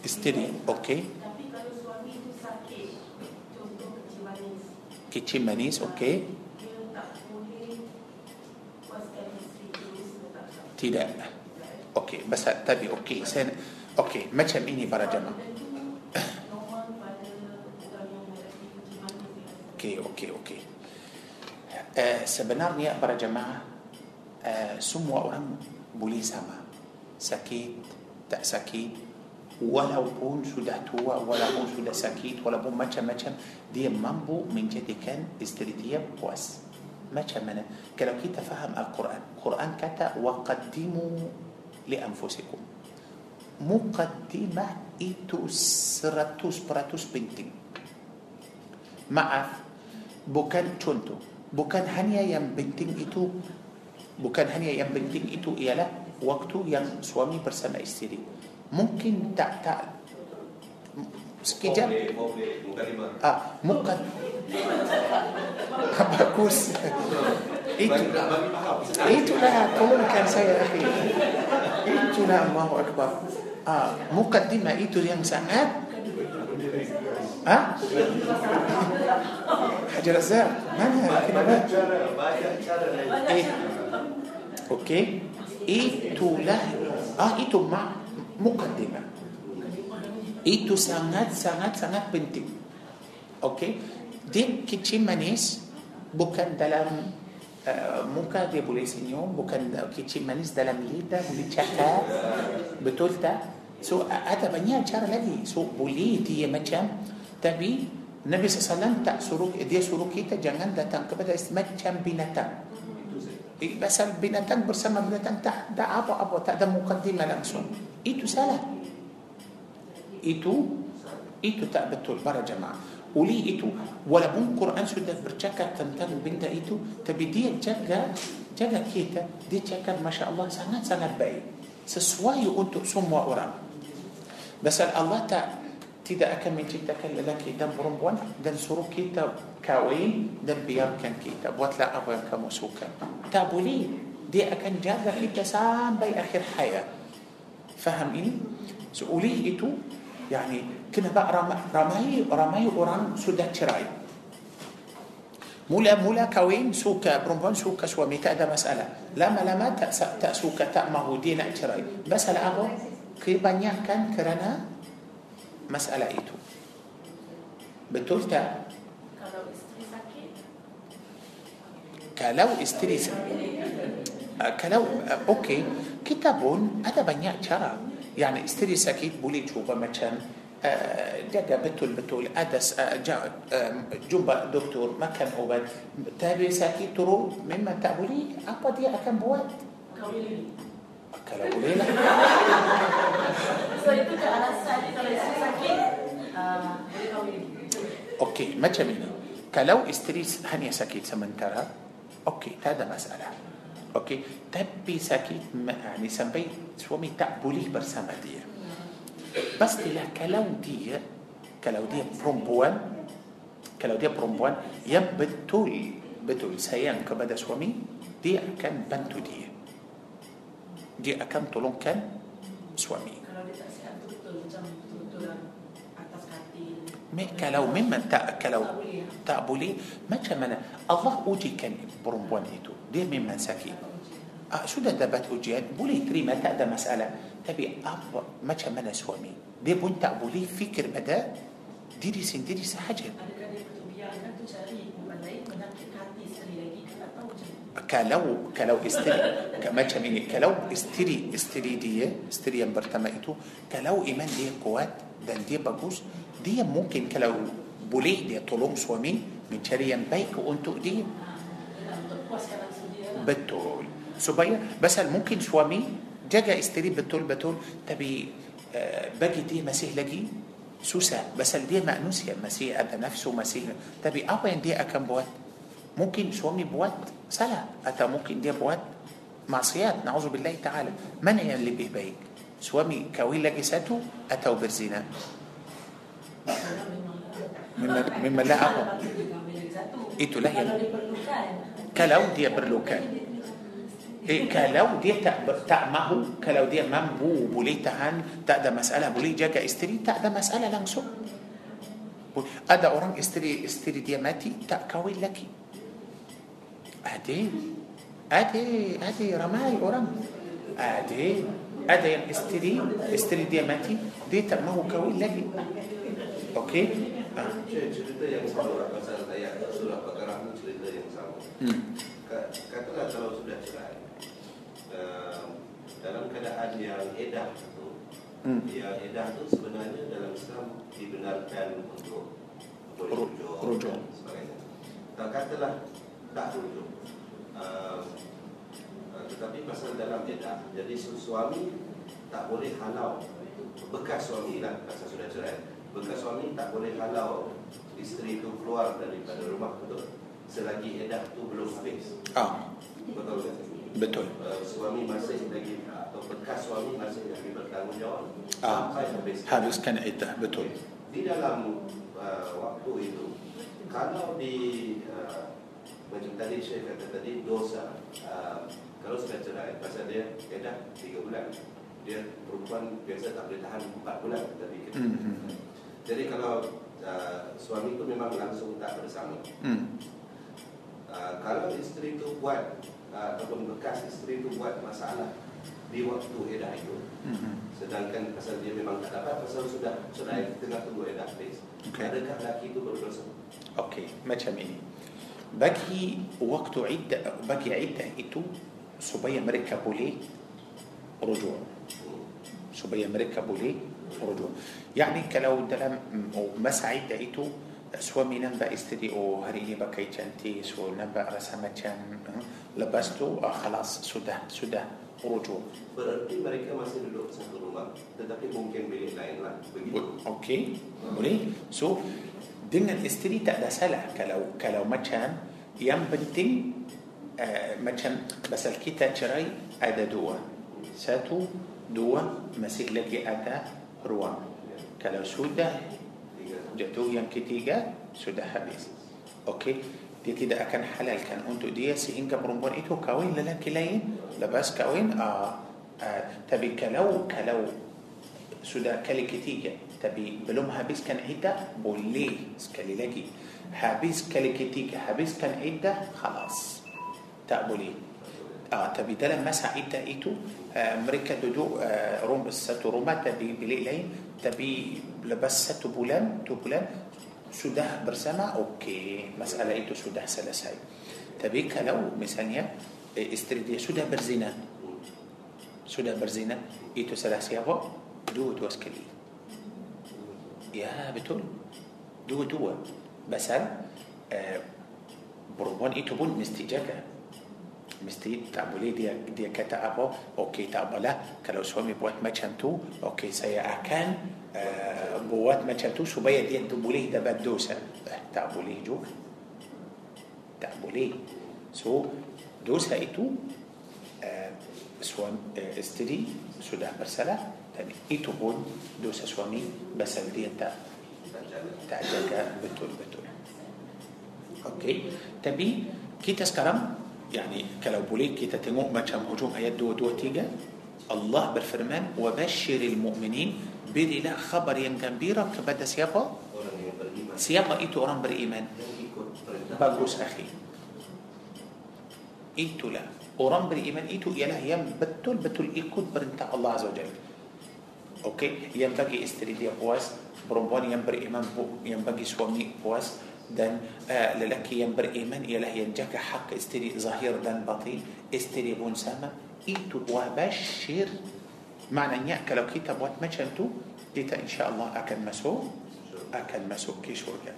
Isteri, okey. Tapi kalau suami itu sakit, contoh kecil manis, Kicim manis, okey. dia tak boleh puaskan isteri tak. Tidak. Okey, bahasa tadi okey. Saya okey, macam ini para jemaah. Okey, okey, okey. Uh, sebenarnya para jemaah uh, semua orang boleh sama. Sakit, tak sakit, walaupun sudah tua, walaupun sudah sakit, walaupun macam-macam, dia mampu menjadikan isteri dia puas. Macam mana? Kalau kita faham Al-Quran, Quran kata waqaddimu anfusikum. Muqaddimah itu seratus peratus penting. Maaf, bukan contoh. Bukan hanya yang penting itu bukan hanya yang penting itu ialah waktu yang suami bersama isteri. Mungkin tak tak sekejap bukan ah muka bagus itu itulah tolongkan saya akhi itulah Allahu Akbar. Ah mukaddimah itu yang sangat ah Hajar Azhar mana? Kenapa eh okey itulah. Ah itu mak mukaddimah itu sangat sangat sangat penting. Okey dia kecil manis bukan dalam uh, muka dia boleh senyum bukan kecil manis dalam lidah boleh cakap betul tak so ada banyak cara lagi so boleh dia macam tapi Nabi SAW tak suruh dia suruh kita jangan datang kepada macam binatang Eh, Pasal binatang bersama binatang tak ada apa-apa, tak ada mukaddimah langsung. Itu salah. Itu itu tak betul para jemaah. Oleh itu, walaupun Quran sudah bercakap tentang benda itu, tapi dia jaga jaga kita, dia cakap masya Allah sangat-sangat baik. Sesuai untuk semua orang. Pasal Allah tak tidak akan menciptakan lelaki dan perempuan dan suruh kita kahwin dan biarkan kita buatlah apa yang kamu suka tak boleh dia akan jaga kita sampai akhir hayat faham ini so, oleh itu yani kenapa ramai, ramai ramai orang sudah cerai mula-mula kahwin suka perempuan suka suami tak ada masalah lama-lama tak tak suka tak mahu dia nak cerai masalah apa kebanyakan kerana masalah itu. Betul tak? Kalau isteri sakit, Kalau isteri uh, kalau uh, okey, kita pun ada banyak cara. يعني استري سكيت بولي شو بمتشن آه، جاجا بتول بتول أدس آه، آه، جوبا دكتور ما كان أوبد. تابي سكيت ترو مما تأبولي أبا دي أكن بوات كلامي أوكي ما تشميني كلاو استري هني سكيت سمنترا. أوكي هذا مسألة. Okey, tapi sakit ma- ni sampai suami tak boleh bersama dia. Pastilah kalau dia kalau dia perempuan kalau dia perempuan yang betul betul sayang kepada suami, dia akan bantu dia. Dia akan tolongkan suami. Kalau memang tak kalau tak boleh macam mana Allah ujikan perempuan itu دير من منسكي أه، شو ده دبت وجيت بولي تري ما تأدى مسألة. تبي أب ما كان سوامي. دي بنت أبولي فكر بدا. ديري سن ديري سحجر كلو كلو استري. كما تشمين كلو استري استري دي استري برتمائتو كلو إيمان دي قوات. دان دي بقوس. دي ممكن كلو بولي دي طلوم سوامي. من شريان بيك وأنتو دي. بتول سوبيا بس ممكن سوامي؟ جاجا استريب بتول بتول تبي آه، باجي دي مسيح لجي سوسا بس دي مأنوسيا مسيح أدى نفسه مسيح. تبي أوين دي أكم بوات؟ ممكن سوامي بوات؟ سلا أتا ممكن دي بوات؟ معصيات نعوذ بالله تعالى. من هي اللي بيه بيك سوامي كوي لجي ساتو أتاو وبرزينا مما, لا أقوى. إيتو لا كلاو دي برلوكان. إيه كلاو دي تأمه كلاو دي منبو بولي تهان تأدى مسألة بولي جاكا إستري تأدى مسألة لنسو أدى أوران إستري إستري دي ماتي تأكوي لكي. أدي أدي أدي رماي أوران. أدي أدي إستري إستري دي ماتي دي تأمه كوي لكي. أوكي؟ آه. Hmm. Katalah kalau sudah cerai uh, dalam keadaan yang edah tu, Hmm. yang edah tu sebenarnya dalam Islam dibenarkan untuk boleh Ru- rujuk, rujuk. dan sebagainya. Tak katalah tak rujuk. Uh, uh, tetapi pasal dalam edah, jadi su- suami tak boleh halau bekas suami lah pasal sudah cerai. Bekas suami tak boleh halau isteri tu keluar daripada rumah betul. Selagi edah tu belum habis. Ah, Betul betul. Uh, suami masih lagi atau bekas suami masih lagi bertanggungjawab Ah, sampai habis. habiskan iddah, betul. Di dalam uh, waktu itu, kalau di uh, macam tadi saya kata tadi dosa, uh, kalau sudah cerai, pasal dia edah tiga bulan, dia perempuan biasa tak boleh tahan empat bulan, tapi kita. Hmm. Jadi kalau uh, suami itu memang langsung tak bersama, Hmm. Uh, kalau isteri itu buat uh, ataupun bekas isteri itu buat masalah di waktu edah itu, Hmm. sedangkan pasal dia memang tak dapat pasal sudah cerai tengah tunggu edah habis, Okey. adakah lelaki itu berdosa? Okey, macam ini. Bagi waktu iddah, bagi iddah itu supaya mereka boleh rujuk. Hmm. supaya mereka boleh rujuk. Yani kalau dalam mm, masa iddah itu suami nampak isteri oh hari ini pakai cantik so nampak rasa macam eh, lepas tu ah, khalas sudah sudah rujuk. Berarti mereka masih duduk satu rumah, tetapi mungkin bilik lain lah. Begitu. Okey, boleh. So dengan isteri tak ada salah kalau kalau macam yang penting uh, macam pasal kita cerai ada dua. Satu, dua masih lagi ada ruang. Kalau sudah. Jatuh yang ketiga sudah habis. Okey, dia tidak akan halalkan untuk dia sehingga perempuan itu kahwin lelaki lain lepas kahwin uh, uh, tapi kalau kalau sudah kali ketiga tapi belum habiskan iddah boleh sekali lagi habis kali ketiga habiskan iddah khalas tak boleh آه تبي دلا مسا ايتا إيتو آه، أمريكا آه دودو آه روم ساتو روما تبي بليلين تبي لبس ساتو بولان تو بولان. سوده برسما أوكي. مسألة إيتو سوده سلاساي تبي كلو مثانيا آه، استريديا سوده برزينا سوده برزينا إيتو سلاسيا هو دو دو أسكلي. يا بتول دو دو. بسأل آه بروبون إيتو بون مستجاكه مستی تابولی دیا دیا کتا آب أو کی تابلا کلو سومی بود مچن تو أو کی سی آکن آه، بود مچن تو. سو باید دیا تابولی دا بد دوسا. تابولی جو. تابولی سو دوسا ای تو آه، سوام آه، استری سودا برسلا. يعني تنی ای تو بود دوسا سومی بسال تا تاجگا بتول بتول. أوكي. تبي كي تسكرم يعني كلو بوليك تتمو ما كان هجوم هيا دو دو تيجا. الله بالفرمان وبشر المؤمنين بدي لا خبر يم جنبيرا كبدأ سيابا siapa itu orang beriman bagus أخي. itu lah. orang beriman itu ialah yang betul betul ikut perintah الله عز وجل. okey? yang bagi isteri dia puas. perempuan yang beriman pun yang bagi suami puas. Dan uh, lelaki yang beriman ialah yang jaga hak isteri zahir dan batin, isteri pun sama. Itu وبشر. Maknanya kalau kita buat macam tu, kita insya-Allah akan masuk akan masuk ke syurga.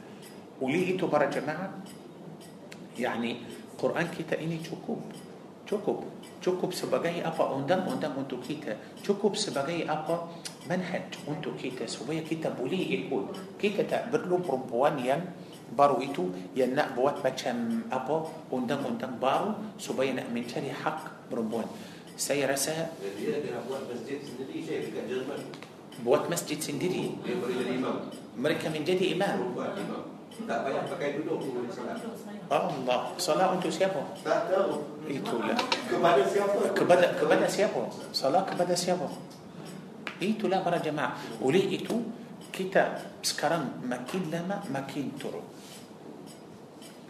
Oleh itu para jemaah, yani Quran kita ini cukup cukup cukup sebagai apa undang-undang untuk kita cukup sebagai apa manhaj untuk kita supaya kita boleh ikut kita tak perlu perempuan yang baru itu yang nak buat macam apa undang-undang baru supaya nak mencari hak perempuan saya rasa dia dia buat masjid sendiri saya dekat Jerman buat masjid sendiri dia boleh jadi imam mereka menjadi imam tak payah pakai duduk salat Allah salat untuk siapa tak tahu itulah kepada siapa kepada kepada siapa? Salat kepada siapa? Itulah para jemaah. Oleh itu kita sekarang makin lama makin turun.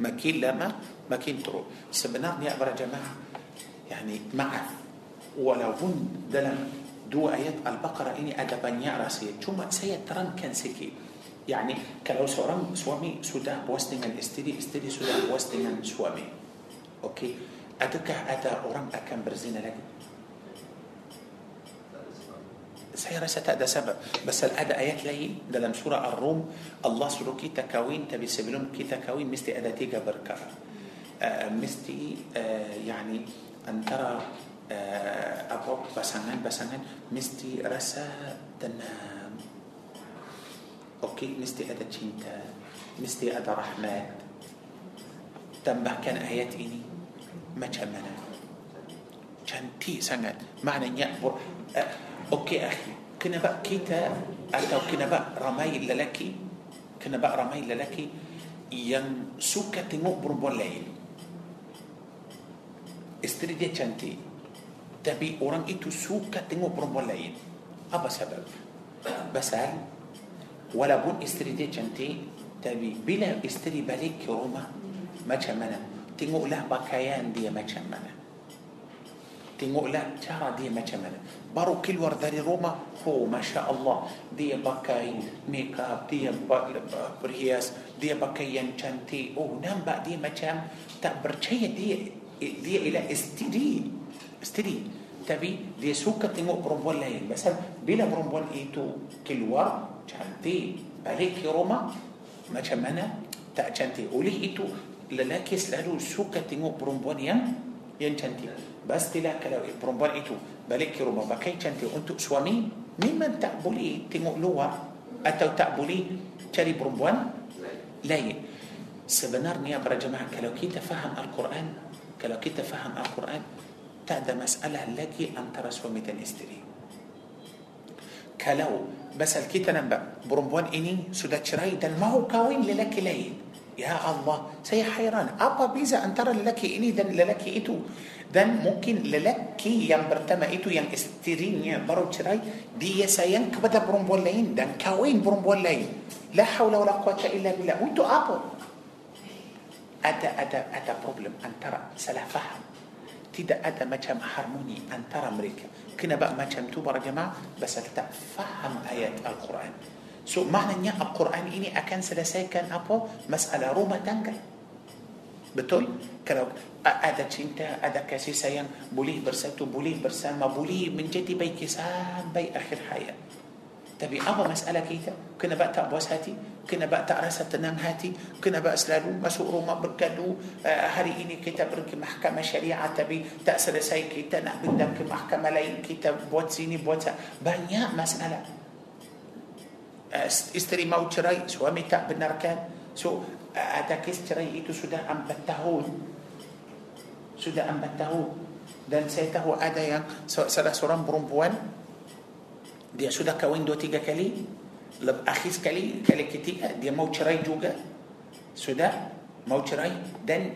Makin lama makin turun. Sebenarnya para jemaah yani maaf walaupun dalam dua ayat Al-Baqarah ini ada banyak rahsia cuma saya terangkan sikit Yani kalau seorang suami sudah puas dengan isteri, isteri sudah puas dengan suami. Okey. Adakah ada orang akan berzina lagi? سيرا ستا ده سبب. بس الأدى آيات لي ده لم سورة الروم. الله سورو كي تكوين. تبي سبلهم كي تكوين. مستي أدى تيجا بركة آه مستي آه يعني أن ترى آه أبوك بسنان بسنان مستي رسا تنام. أوكي. مستي أدى تشينتا. مستي أدى رحمات. تنبه كان آيات إني. ما كان كان تي سنة. معنى يأبر. آه، أوكي أخي كنا بقى كيتا اتو كنا بقى رماي للكي كنا بقى رماي للكي ين سوكا تيمو بربولين استري دي تشانتي تبي أوران ايتو سوكا تيمو بربولين أبا سبب. بسال ولا بون استري دي تشانتي تبي بلا استري بالي كروما ما تشمنا تيمو لا باكايان دي ما تشمنا تنقول لا ترى دي ما تمل بارو كل ورداري روما خو ما شاء الله. دي بكاي ميك اب دي برياس دي بكاي انشانتي أو نام بقى دي ما تم تبرشي دي دي إلى استري استري. تبي دي سوكا تنقول برومبول لاين بس بلا برومبول اي تو كل ور شانتي بليك روما ما تمنى تاشانتي ولي اي تو للاكي سلالو سوكا تنقول بس تلا كلو برومبار إتو بلك روما بكي تنتي أنتو سوامي مين من تقبلي تمؤلوة أتو تقبلي تري برومبوان لا سبنار نيا برا جماعة كلو كي تفهم القرآن كلو كي تفهم القرآن تأدى مسألة لك أن ترى سوامي تنستري. كلاو بس الكيتا نبأ برومبوان إني سودا شراي دل ما هو كاوين للك لين يا الله سي حيران. أبا بيزا أن ترى لك إلي ذن للك إتو. ذن ممكن للك يم برتما إتو يم استرينيا برو تراي. دي سيان كبدا برم بولين ذن كوين برم لا حول ولا قوة إلا بالله. وإتو أبا أدا أدا أدا بروبلم أن ترى سلا فهم. تدا أدا ما كان هارموني أن ترى أمريكا. كنا بقى ما كان توبر جماعة بس أتفهم آيات القرآن. So maknanya Al-Quran ini akan selesaikan apa? Masalah rumah tangga. Betul? Kalau ada cinta, ada kasih sayang, boleh bersatu, boleh bersama, boleh menjadi baik sampai akhir hayat. Tapi apa masalah kita? Kenapa tak puas hati? Kenapa tak rasa tenang hati? Kenapa selalu masuk rumah bergaduh? Uh, hari ini kita pergi mahkamah syariah tapi tak selesai kita nak pindah ke mahkamah lain. Kita buat sini, buat sana. Banyak masalah isteri mau cerai suami tak benarkan. So ada kes cerai itu sudah empat tahun. Sudah empat tahun. Dan saya tahu ada yang salah seorang perempuan dia sudah kahwin dua tiga kali. Akhir sekali kali ketiga dia mau cerai juga. Sudah mau cerai dan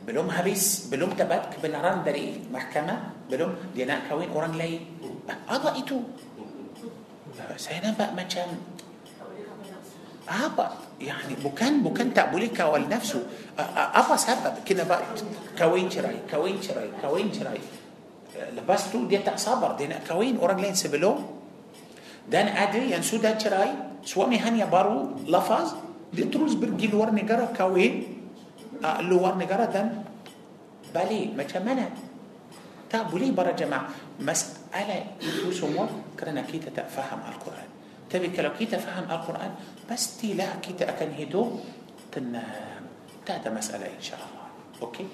belum habis belum dapat kebenaran dari mahkamah belum dia nak kahwin orang lain. Apa itu saya nampak macam apa yani bukan bukan tak boleh kawal nafsu apa sebab kenapa kahwin cerai kahwin cerai kahwin cerai lepas tu dia tak sabar dia nak kahwin orang lain sebelum dan ada yang sudah cerai suami hanya baru lafaz dia terus pergi luar negara kahwin luar negara dan balik macam mana tak boleh para jemaah masalah itu semua kerana kita tak faham Al-Quran tapi kalau kita faham Al-Quran pastilah kita akan hidup tenang tak ada masalah insyaAllah okey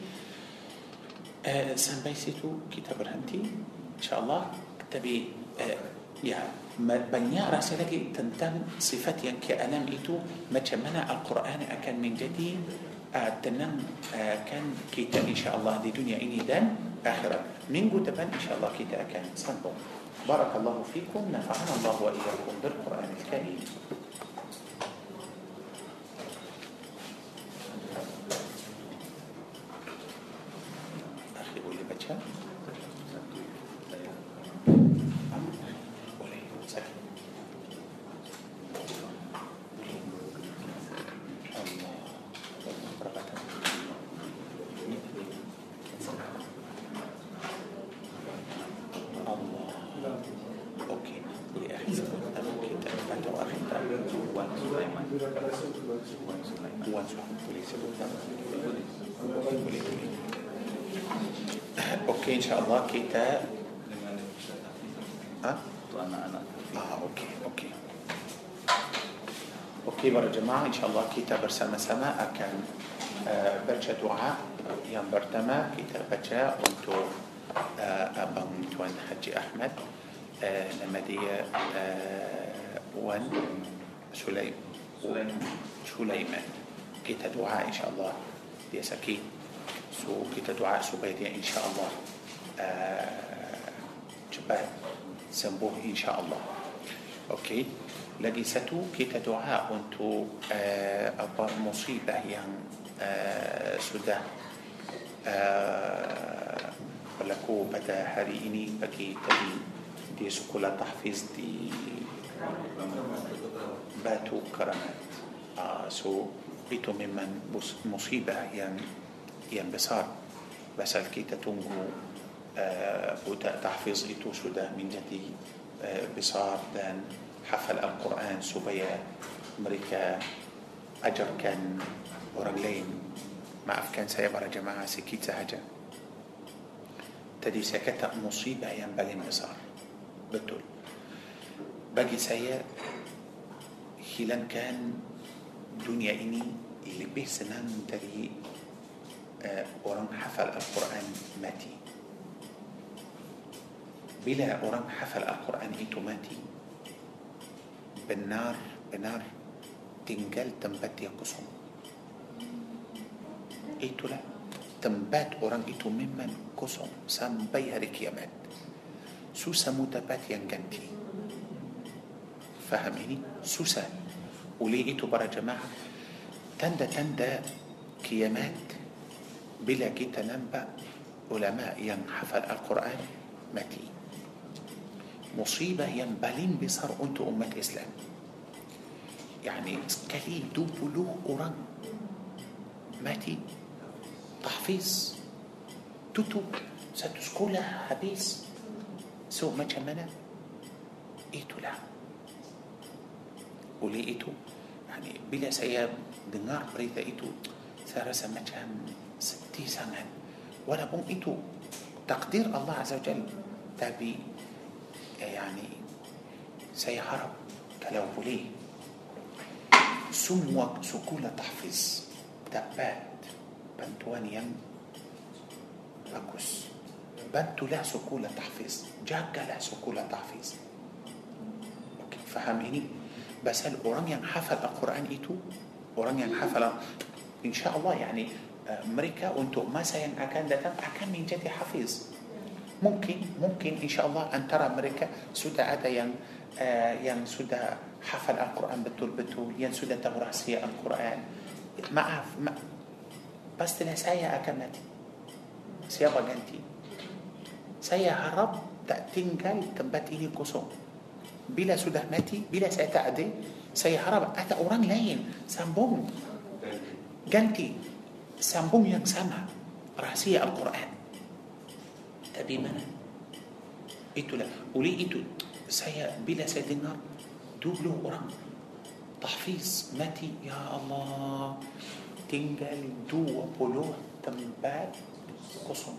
uh, sampai situ kita berhenti insyaAllah tapi uh, ya banyak rasa lagi tentang sifat yang ke-6 itu macam mana Al-Quran akan menjadi تنم كان كيتا إن شاء الله دي دنيا إني دان آخرة. من قد إن شاء الله كيتا كان صنب بارك الله فيكم نفعنا الله وإياكم بالقرآن الكريم. أخي أولي kita bersama sama akan ah, baca doa. yang pertama kita baca untuk ah, abang tuan haji Ahmad ah, nama dia Wan Salim Sulaiman. kita doa إن شاء الله. dia sakit so kita doa supaya dia إن شاء الله. cepat. sembuh إن شاء الله. أوكي لدي ستو دعاء انتو ابا مصيبة يان سودا ولكو بدا هاري اني بكي تبي دي سكولا تحفيز دي باتو كرامات سو بيتو ممن مصيبة يان يان بسار بس الكيتا تنجو بدا تحفيز اتو سودا من جديد بصار دان حفل القرآن سوبيا أمريكا أجر كان ورجلين ما كان سيبر جماعة سكيت هجا تدي سكتة مصيبة ينبلي مصار بتقول. باقي سيا خلان كان دنيا إني اللي به سنان تدي أه حفل القرآن ماتي. بلا أرام حفل القرآن إيتوماتي بالنار بنار تنجل تنبت يا قصم إيتو لا تنبات أرام إيتو ممن قصم سام بيهرك يمت سوسة متبات ينجنتي فهميني؟ سوسا ولي إيتو برا جماعة. تندا تندا كيامات بلا جيت ننبأ علماء ينحفل القرآن متين مصيبة ينبلين بسر أنت أمة الإسلام. يعني كلي دوب له قران ماتي. تحفيز توتو. ستسكولا حبيس. سو ما جمنا إيتو لا. ولي إيتو. يعني بلا سياب دنار بريتا إيتو. سارسا ما جم ستي سنة. ولا بوم إيتو. تقدير الله عز وجل. تابي يعني زي هرب كلام ليه سمو سكولة تحفظ دبات بنتوانيام أكوس بنتو لا سكولة تحفظ جاكا لا سكولة تحفظ فهمني بس هل الأورانيا حفل القرآن إتو أورانيا حفل إن شاء الله يعني آه، أمريكا وأنتم ما سين أكان ده أكان من جدي حفيظ. Mungkin mungkin insya-Allah antara mereka sudah ada yang uh, yang sudah hafal Al-Quran betul-betul yang sudah tahu rahsia Al-Quran. Maaf ma pastilah saya akan mati siapa ganti? Saya harap tak tinggal tempat ini kosong. Bila sudah mati bila saya tak ada saya harap ada orang lain sambung. Ganti. Sambung yang sama. Rahsia Al-Quran tapi mana itulah oleh itu saya bila saya dengar 20 orang tahfiz mati ya Allah tinggal 20 tempat kosong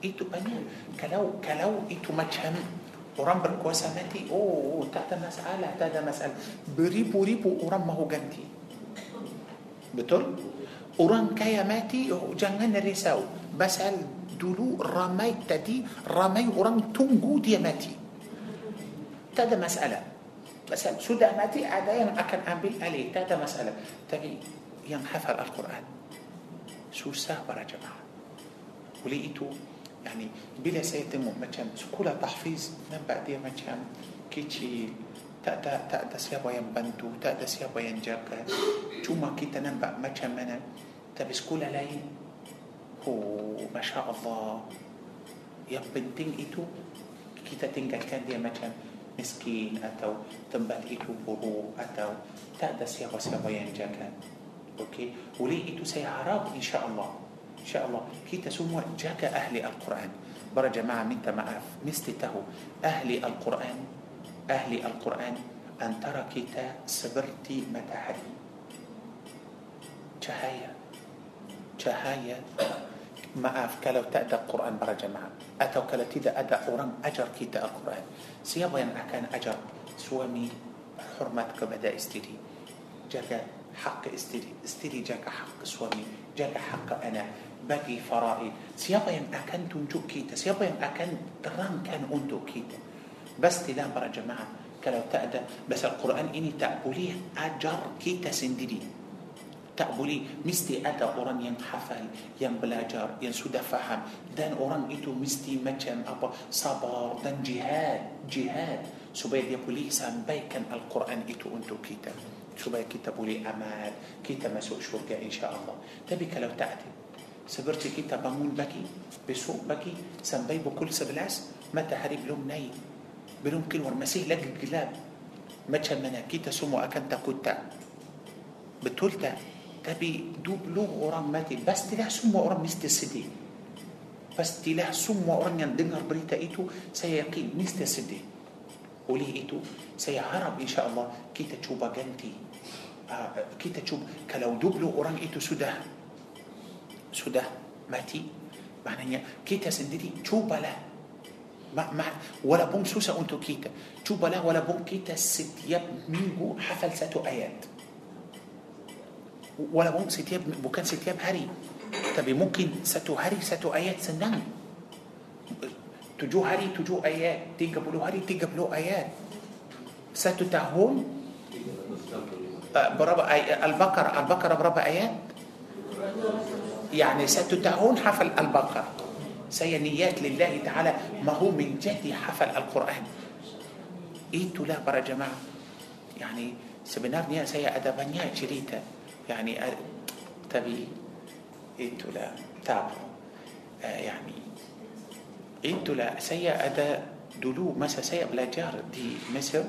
itu banyak kalau kalau itu macam orang berkuasa mati oh tak ada masalah tak ada masalah beribu-ribu orang mahu ganti betul orang kaya mati oh, jangan risau pasal dulu ramai tadi ramai orang tunggu dia mati tak ada masalah pasal sudah mati ada yang akan ambil alih tak ada masalah tapi yang hafal Al-Quran susah para jemaah oleh itu يعني saya tengok macam sekolah tahfiz nampak dia macam kecil tak ada tak ada siapa yang bantu tak ada siapa yang jaga cuma kita nampak macam mana تبسكولا لاي هو ما شاء الله. يبن تين إتو كيتا تنجا كان دي مثلا مسكين أتو تنبال إتو برو أتو تأدى سيغا سيغا ينجا أوكي. ولي إتو سيعراب إن شاء الله. إن شاء الله. كيتا سموا جاكا أهل القرآن. برا جماعة من تماعف مستته أهل القرآن أهل القرآن أن ترى كيتا سبرتي متاحري. شهيه cahaya maaf kalau tak ada Quran para jemaah atau kalau tidak ada orang ajar kita Al-Quran siapa yang akan ajar suami hormat kepada istri jaga hak istri istri jaga hak suami jaga hak anak bagi faraid siapa yang akan tunjuk kita siapa yang akan terangkan untuk kita bas tidak para jemaah kalau tak ada bas Al-Quran ini tak boleh ajar kita sendiri tak boleh mesti ada orang yang hafal yang belajar yang sudah faham dan orang itu mesti macam apa sabar dan jihad jihad supaya dia boleh sampaikan Al-Quran itu untuk kita supaya kita boleh amal kita masuk syurga insya-Allah tapi kalau tak ada seperti kita bangun pagi besok pagi sampai pukul 11 matahari belum naik belum keluar masih lagi gelap macam mana kita semua akan takut tak betul tak tapi dulu orang mati pastilah semua orang mesti sedih pastilah semua orang yang dengar berita itu saya yakin mesti sedih oleh itu saya harap insya Allah kita cuba ganti uh, kita cuba kalau dulu orang itu sudah sudah mati maknanya kita sendiri cubalah ma, ma, walaupun susah untuk kita cubalah walaupun kita setiap minggu hafal satu ayat walaupun setiap bukan setiap hari tapi mungkin satu hari satu ayat senang tujuh hari tujuh ayat tiga puluh hari tiga puluh ayat satu tahun uh, berapa ayat Al-Baqarah Al-Baqarah berapa ayat يعني satu tahun hafal Al-Baqarah saya niat lillahi ta'ala mahu menjadi hafal Al-Quran itulah para jemaah يعني sebenarnya saya ada banyak cerita يعني تبي أنتوا لا آه يعني أنتوا لا سيا أدا دلو مسا سيا بلاجار دي مصر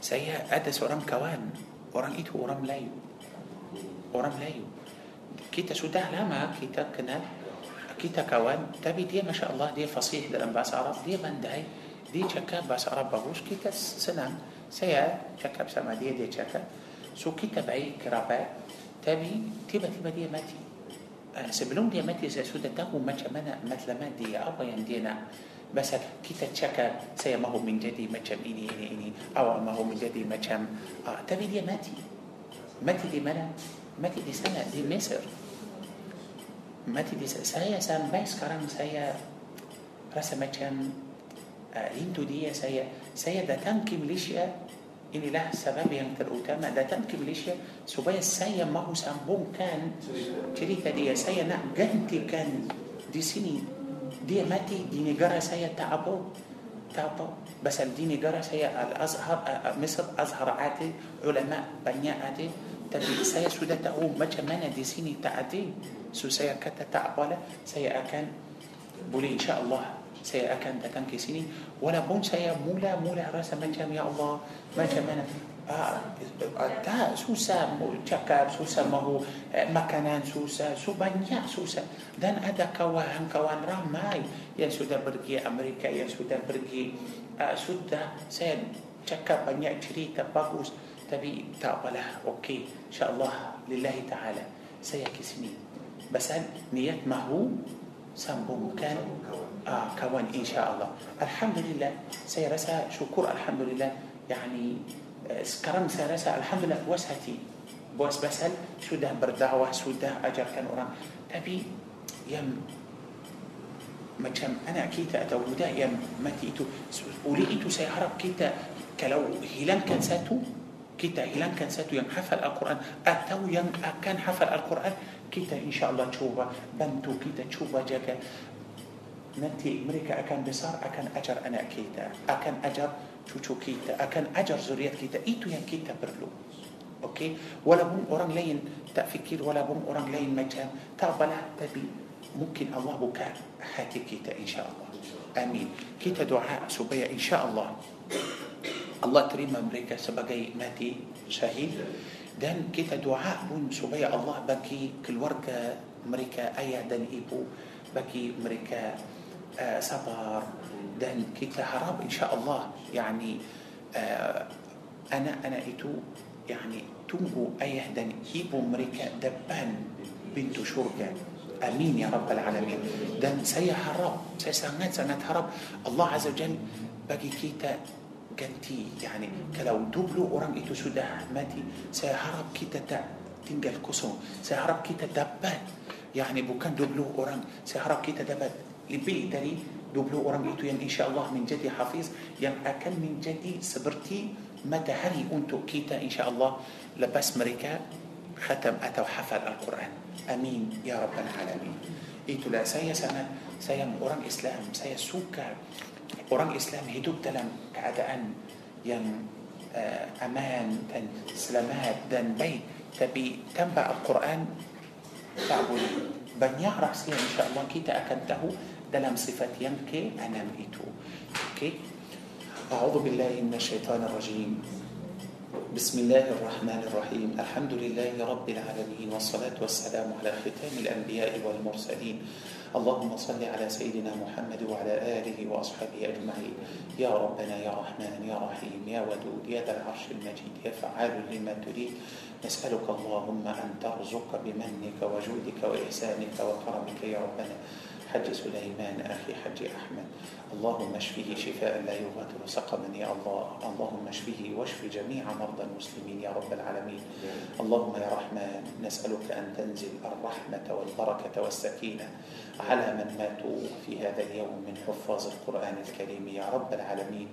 سيا أدا سورام كوان orang itu orang Melayu orang Melayu kita sudah lama kita kenal kita kawan tapi dia Masya Allah dia fasih dalam bahasa Arab dia pandai dia cakap bahasa Arab bagus kita senang saya cakap sama dia dia cakap سو كي تبعي كرابا تبي تبا تبا دي ماتي آه، سبلون دي ماتي زي سودة تاو ما جمانا مثل ما دي أبا يندينا. بس كي تتشكى سي ما هو من جدي ما جم إني إني إني. أو ما هو من جدي ما جم آه تبي دي ماتي. ماتي دي مانا ماتي دي سنة دي مصر. ماتي دي سنة سايا سام بس كرام سايا رسمة جم آه هندو دي سايا سايا دا تنكي مليشيا inilah sebab yang terutama datang ke Malaysia supaya saya mahu sambungkan cerita dia saya nak gantikan di sini dia mati di negara saya tak apa tak apa pasal di negara saya Al-Azhar Mesir Azhar ada ulama banyak ada tapi saya sudah tahu macam mana di sini tak ada so saya kata tak apalah saya akan boleh insya-Allah saya akan datang ke sini walaupun saya mula-mula rasa macam ya Allah macam mana ah, tak susah cakap susah mahu eh, makanan susah so banyak susah dan ada kawan-kawan ramai yang sudah pergi Amerika yang sudah pergi uh, sudah saya cakap banyak cerita bagus tapi tak apalah okey insyaallah lillahi taala saya ke sini pasal niat mahu sambungkan آه كمان إن شاء الله. الحمد لله سيرسى شكر الحمد لله يعني آه، كرم سيرسى. الحمد لله وسهتي بس بسل سوده بردعوة سوده أجر كان أرام تبي يم. مجم. أنا كيتا أتودا يم. متيتو. وليئتو سيهرب كيتا كلو هلان كان ساتو. كيتا هلان كان ساتو. يم حفل القرآن. أتو يم كان حفل القرآن. كيتا إن شاء الله تشوفا بنتو كيتا تشوفا جاكا. نتي أمريكا أكان بصار أكان أجر أنا كيتا أكان أجر cucu kita akan ajar zuriat kita itu yang kita perlu. okay؟ walaupun orang lain tak fikir walaupun orang lain macam terbalik tapi mungkin الله buka hati kita إن شاء الله. آمين. kita doa supaya إن شاء الله. الله terima mereka sebagai mati syahid. dan kita doa pun supaya الله bagi keluarga mereka ayah dan ibu bagi mereka آه، صبر دهن كيك هراب إن شاء الله يعني آه، أنا أنا ايتو يعني تنجو أيهدن. كيبو أمريكا دبان بنتو شركا آمين يا رب العالمين. دم سي هرب سي سانات سانات هرب الله عز وجل باقي كيتا جنتي يعني كلو دوبلو اورام ايتو سودا ماتي سي هرب كيتا تا تنجل كوسون سي هرب كيتا دبان. يعني بو كان دوبلو اورام سي هرب كيتا دبان. Lebih dari 20 orang itu yang insya Allah menjadi hafiz yang akan menjadi seperti matahari untuk kita insya Allah lepas mereka khatam atau hafal Al-Quran. Amin ya Rabbal Alamin. Itulah saya sangat sayang orang Islam. Saya suka orang Islam hidup dalam keadaan yang uh, aman dan selamat dan baik. Tapi tanpa Al-Quran tak boleh. Banyak rahsia insya Allah kita akan tahu dalam sifat yang ke-6 itu. Okey. أعوذ بالله من الشيطان الرجيم. بسم الله الرحمن الرحيم. الحمد لله رب العالمين والصلاة والسلام على ختام الأنبياء والمرسلين. اللهم صل على سيدنا محمد وعلى آله وأصحابه أجمعين. يا ربنا يا رحمن يا رحيم يا ودود يا ذا العرش المجيد يا فعال لما تريد. نسألك اللهم أن ترزق بمنك وجودك وإحسانك وكرمك يا ربنا. حج سليمان أخي حج أحمد. اللهم اشفه شفاء لا يغادر سقما يا الله. اللهم اشفه واشف جميع مرضى المسلمين يا رب العالمين. اللهم يا رحمن نسألك أن تنزل الرحمة والبركة والسكينة على من ماتوا في هذا اليوم من حفاظ القرآن الكريم يا رب العالمين.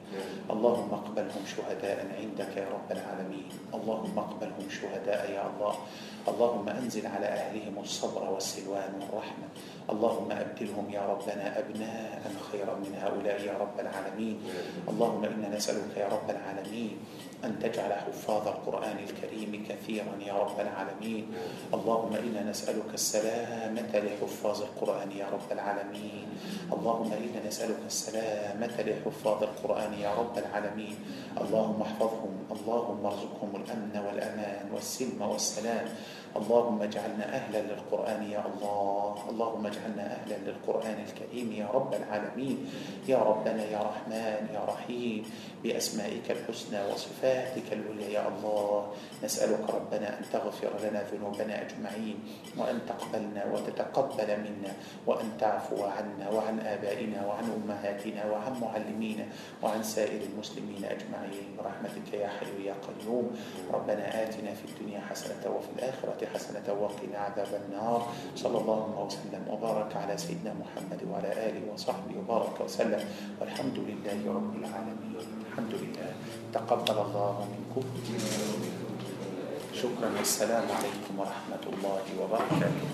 اللهم اقبلهم شهداء عندك يا رب العالمين. اللهم اقبلهم شهداء يا الله. اللهم أنزل على أهلهم الصبر والسلوان والرحمة. اللهم أبدلهم يا ربنا أبناء خيرا من هؤلاء يا رب العالمين. اللهم إنا نسألك يا رب العالمين أن تجعل حفاظ القرآن الكريم كثيرا يا رب العالمين. اللهم إنا نسألك السلامة لحفاظ القرآن يا رب العالمين. اللهم إنا نسألك السلامة لحفاظ القرآن يا رب العالمين. اللهم احفظهم اللهم ارزقهم الأمن والأمان والسلم والسلام. اللهم اجعلنا أهلا للقرآن يا الله. اللهم اجعلنا أهلا للقرآن الكريم يا رب العالمين. يا ربنا يا رحمن يا رحيم. بأسمائك الحسنى وصفاتك العليا يا الله. نسألك ربنا أن تغفر لنا ذنوبنا أجمعين وأن تقبلنا وتتقبل منا وأن تعفو عنا وعن آبائنا وعن أمهاتنا وعن معلمينا وعن سائر المسلمين أجمعين. برحمتك يا حي يا قيوم. ربنا آتنا في الدنيا حسنة وفي الآخرة حسنة وقنا عذاب النار. صلى الله وسلم وبارك على سيدنا محمد وعلى آله وصحبه وبارك وسلم. والحمد لله رب العالمين. الحمد لله. تقبل الله منكم. شكرا والسلام عليكم ورحمة الله وبركاته.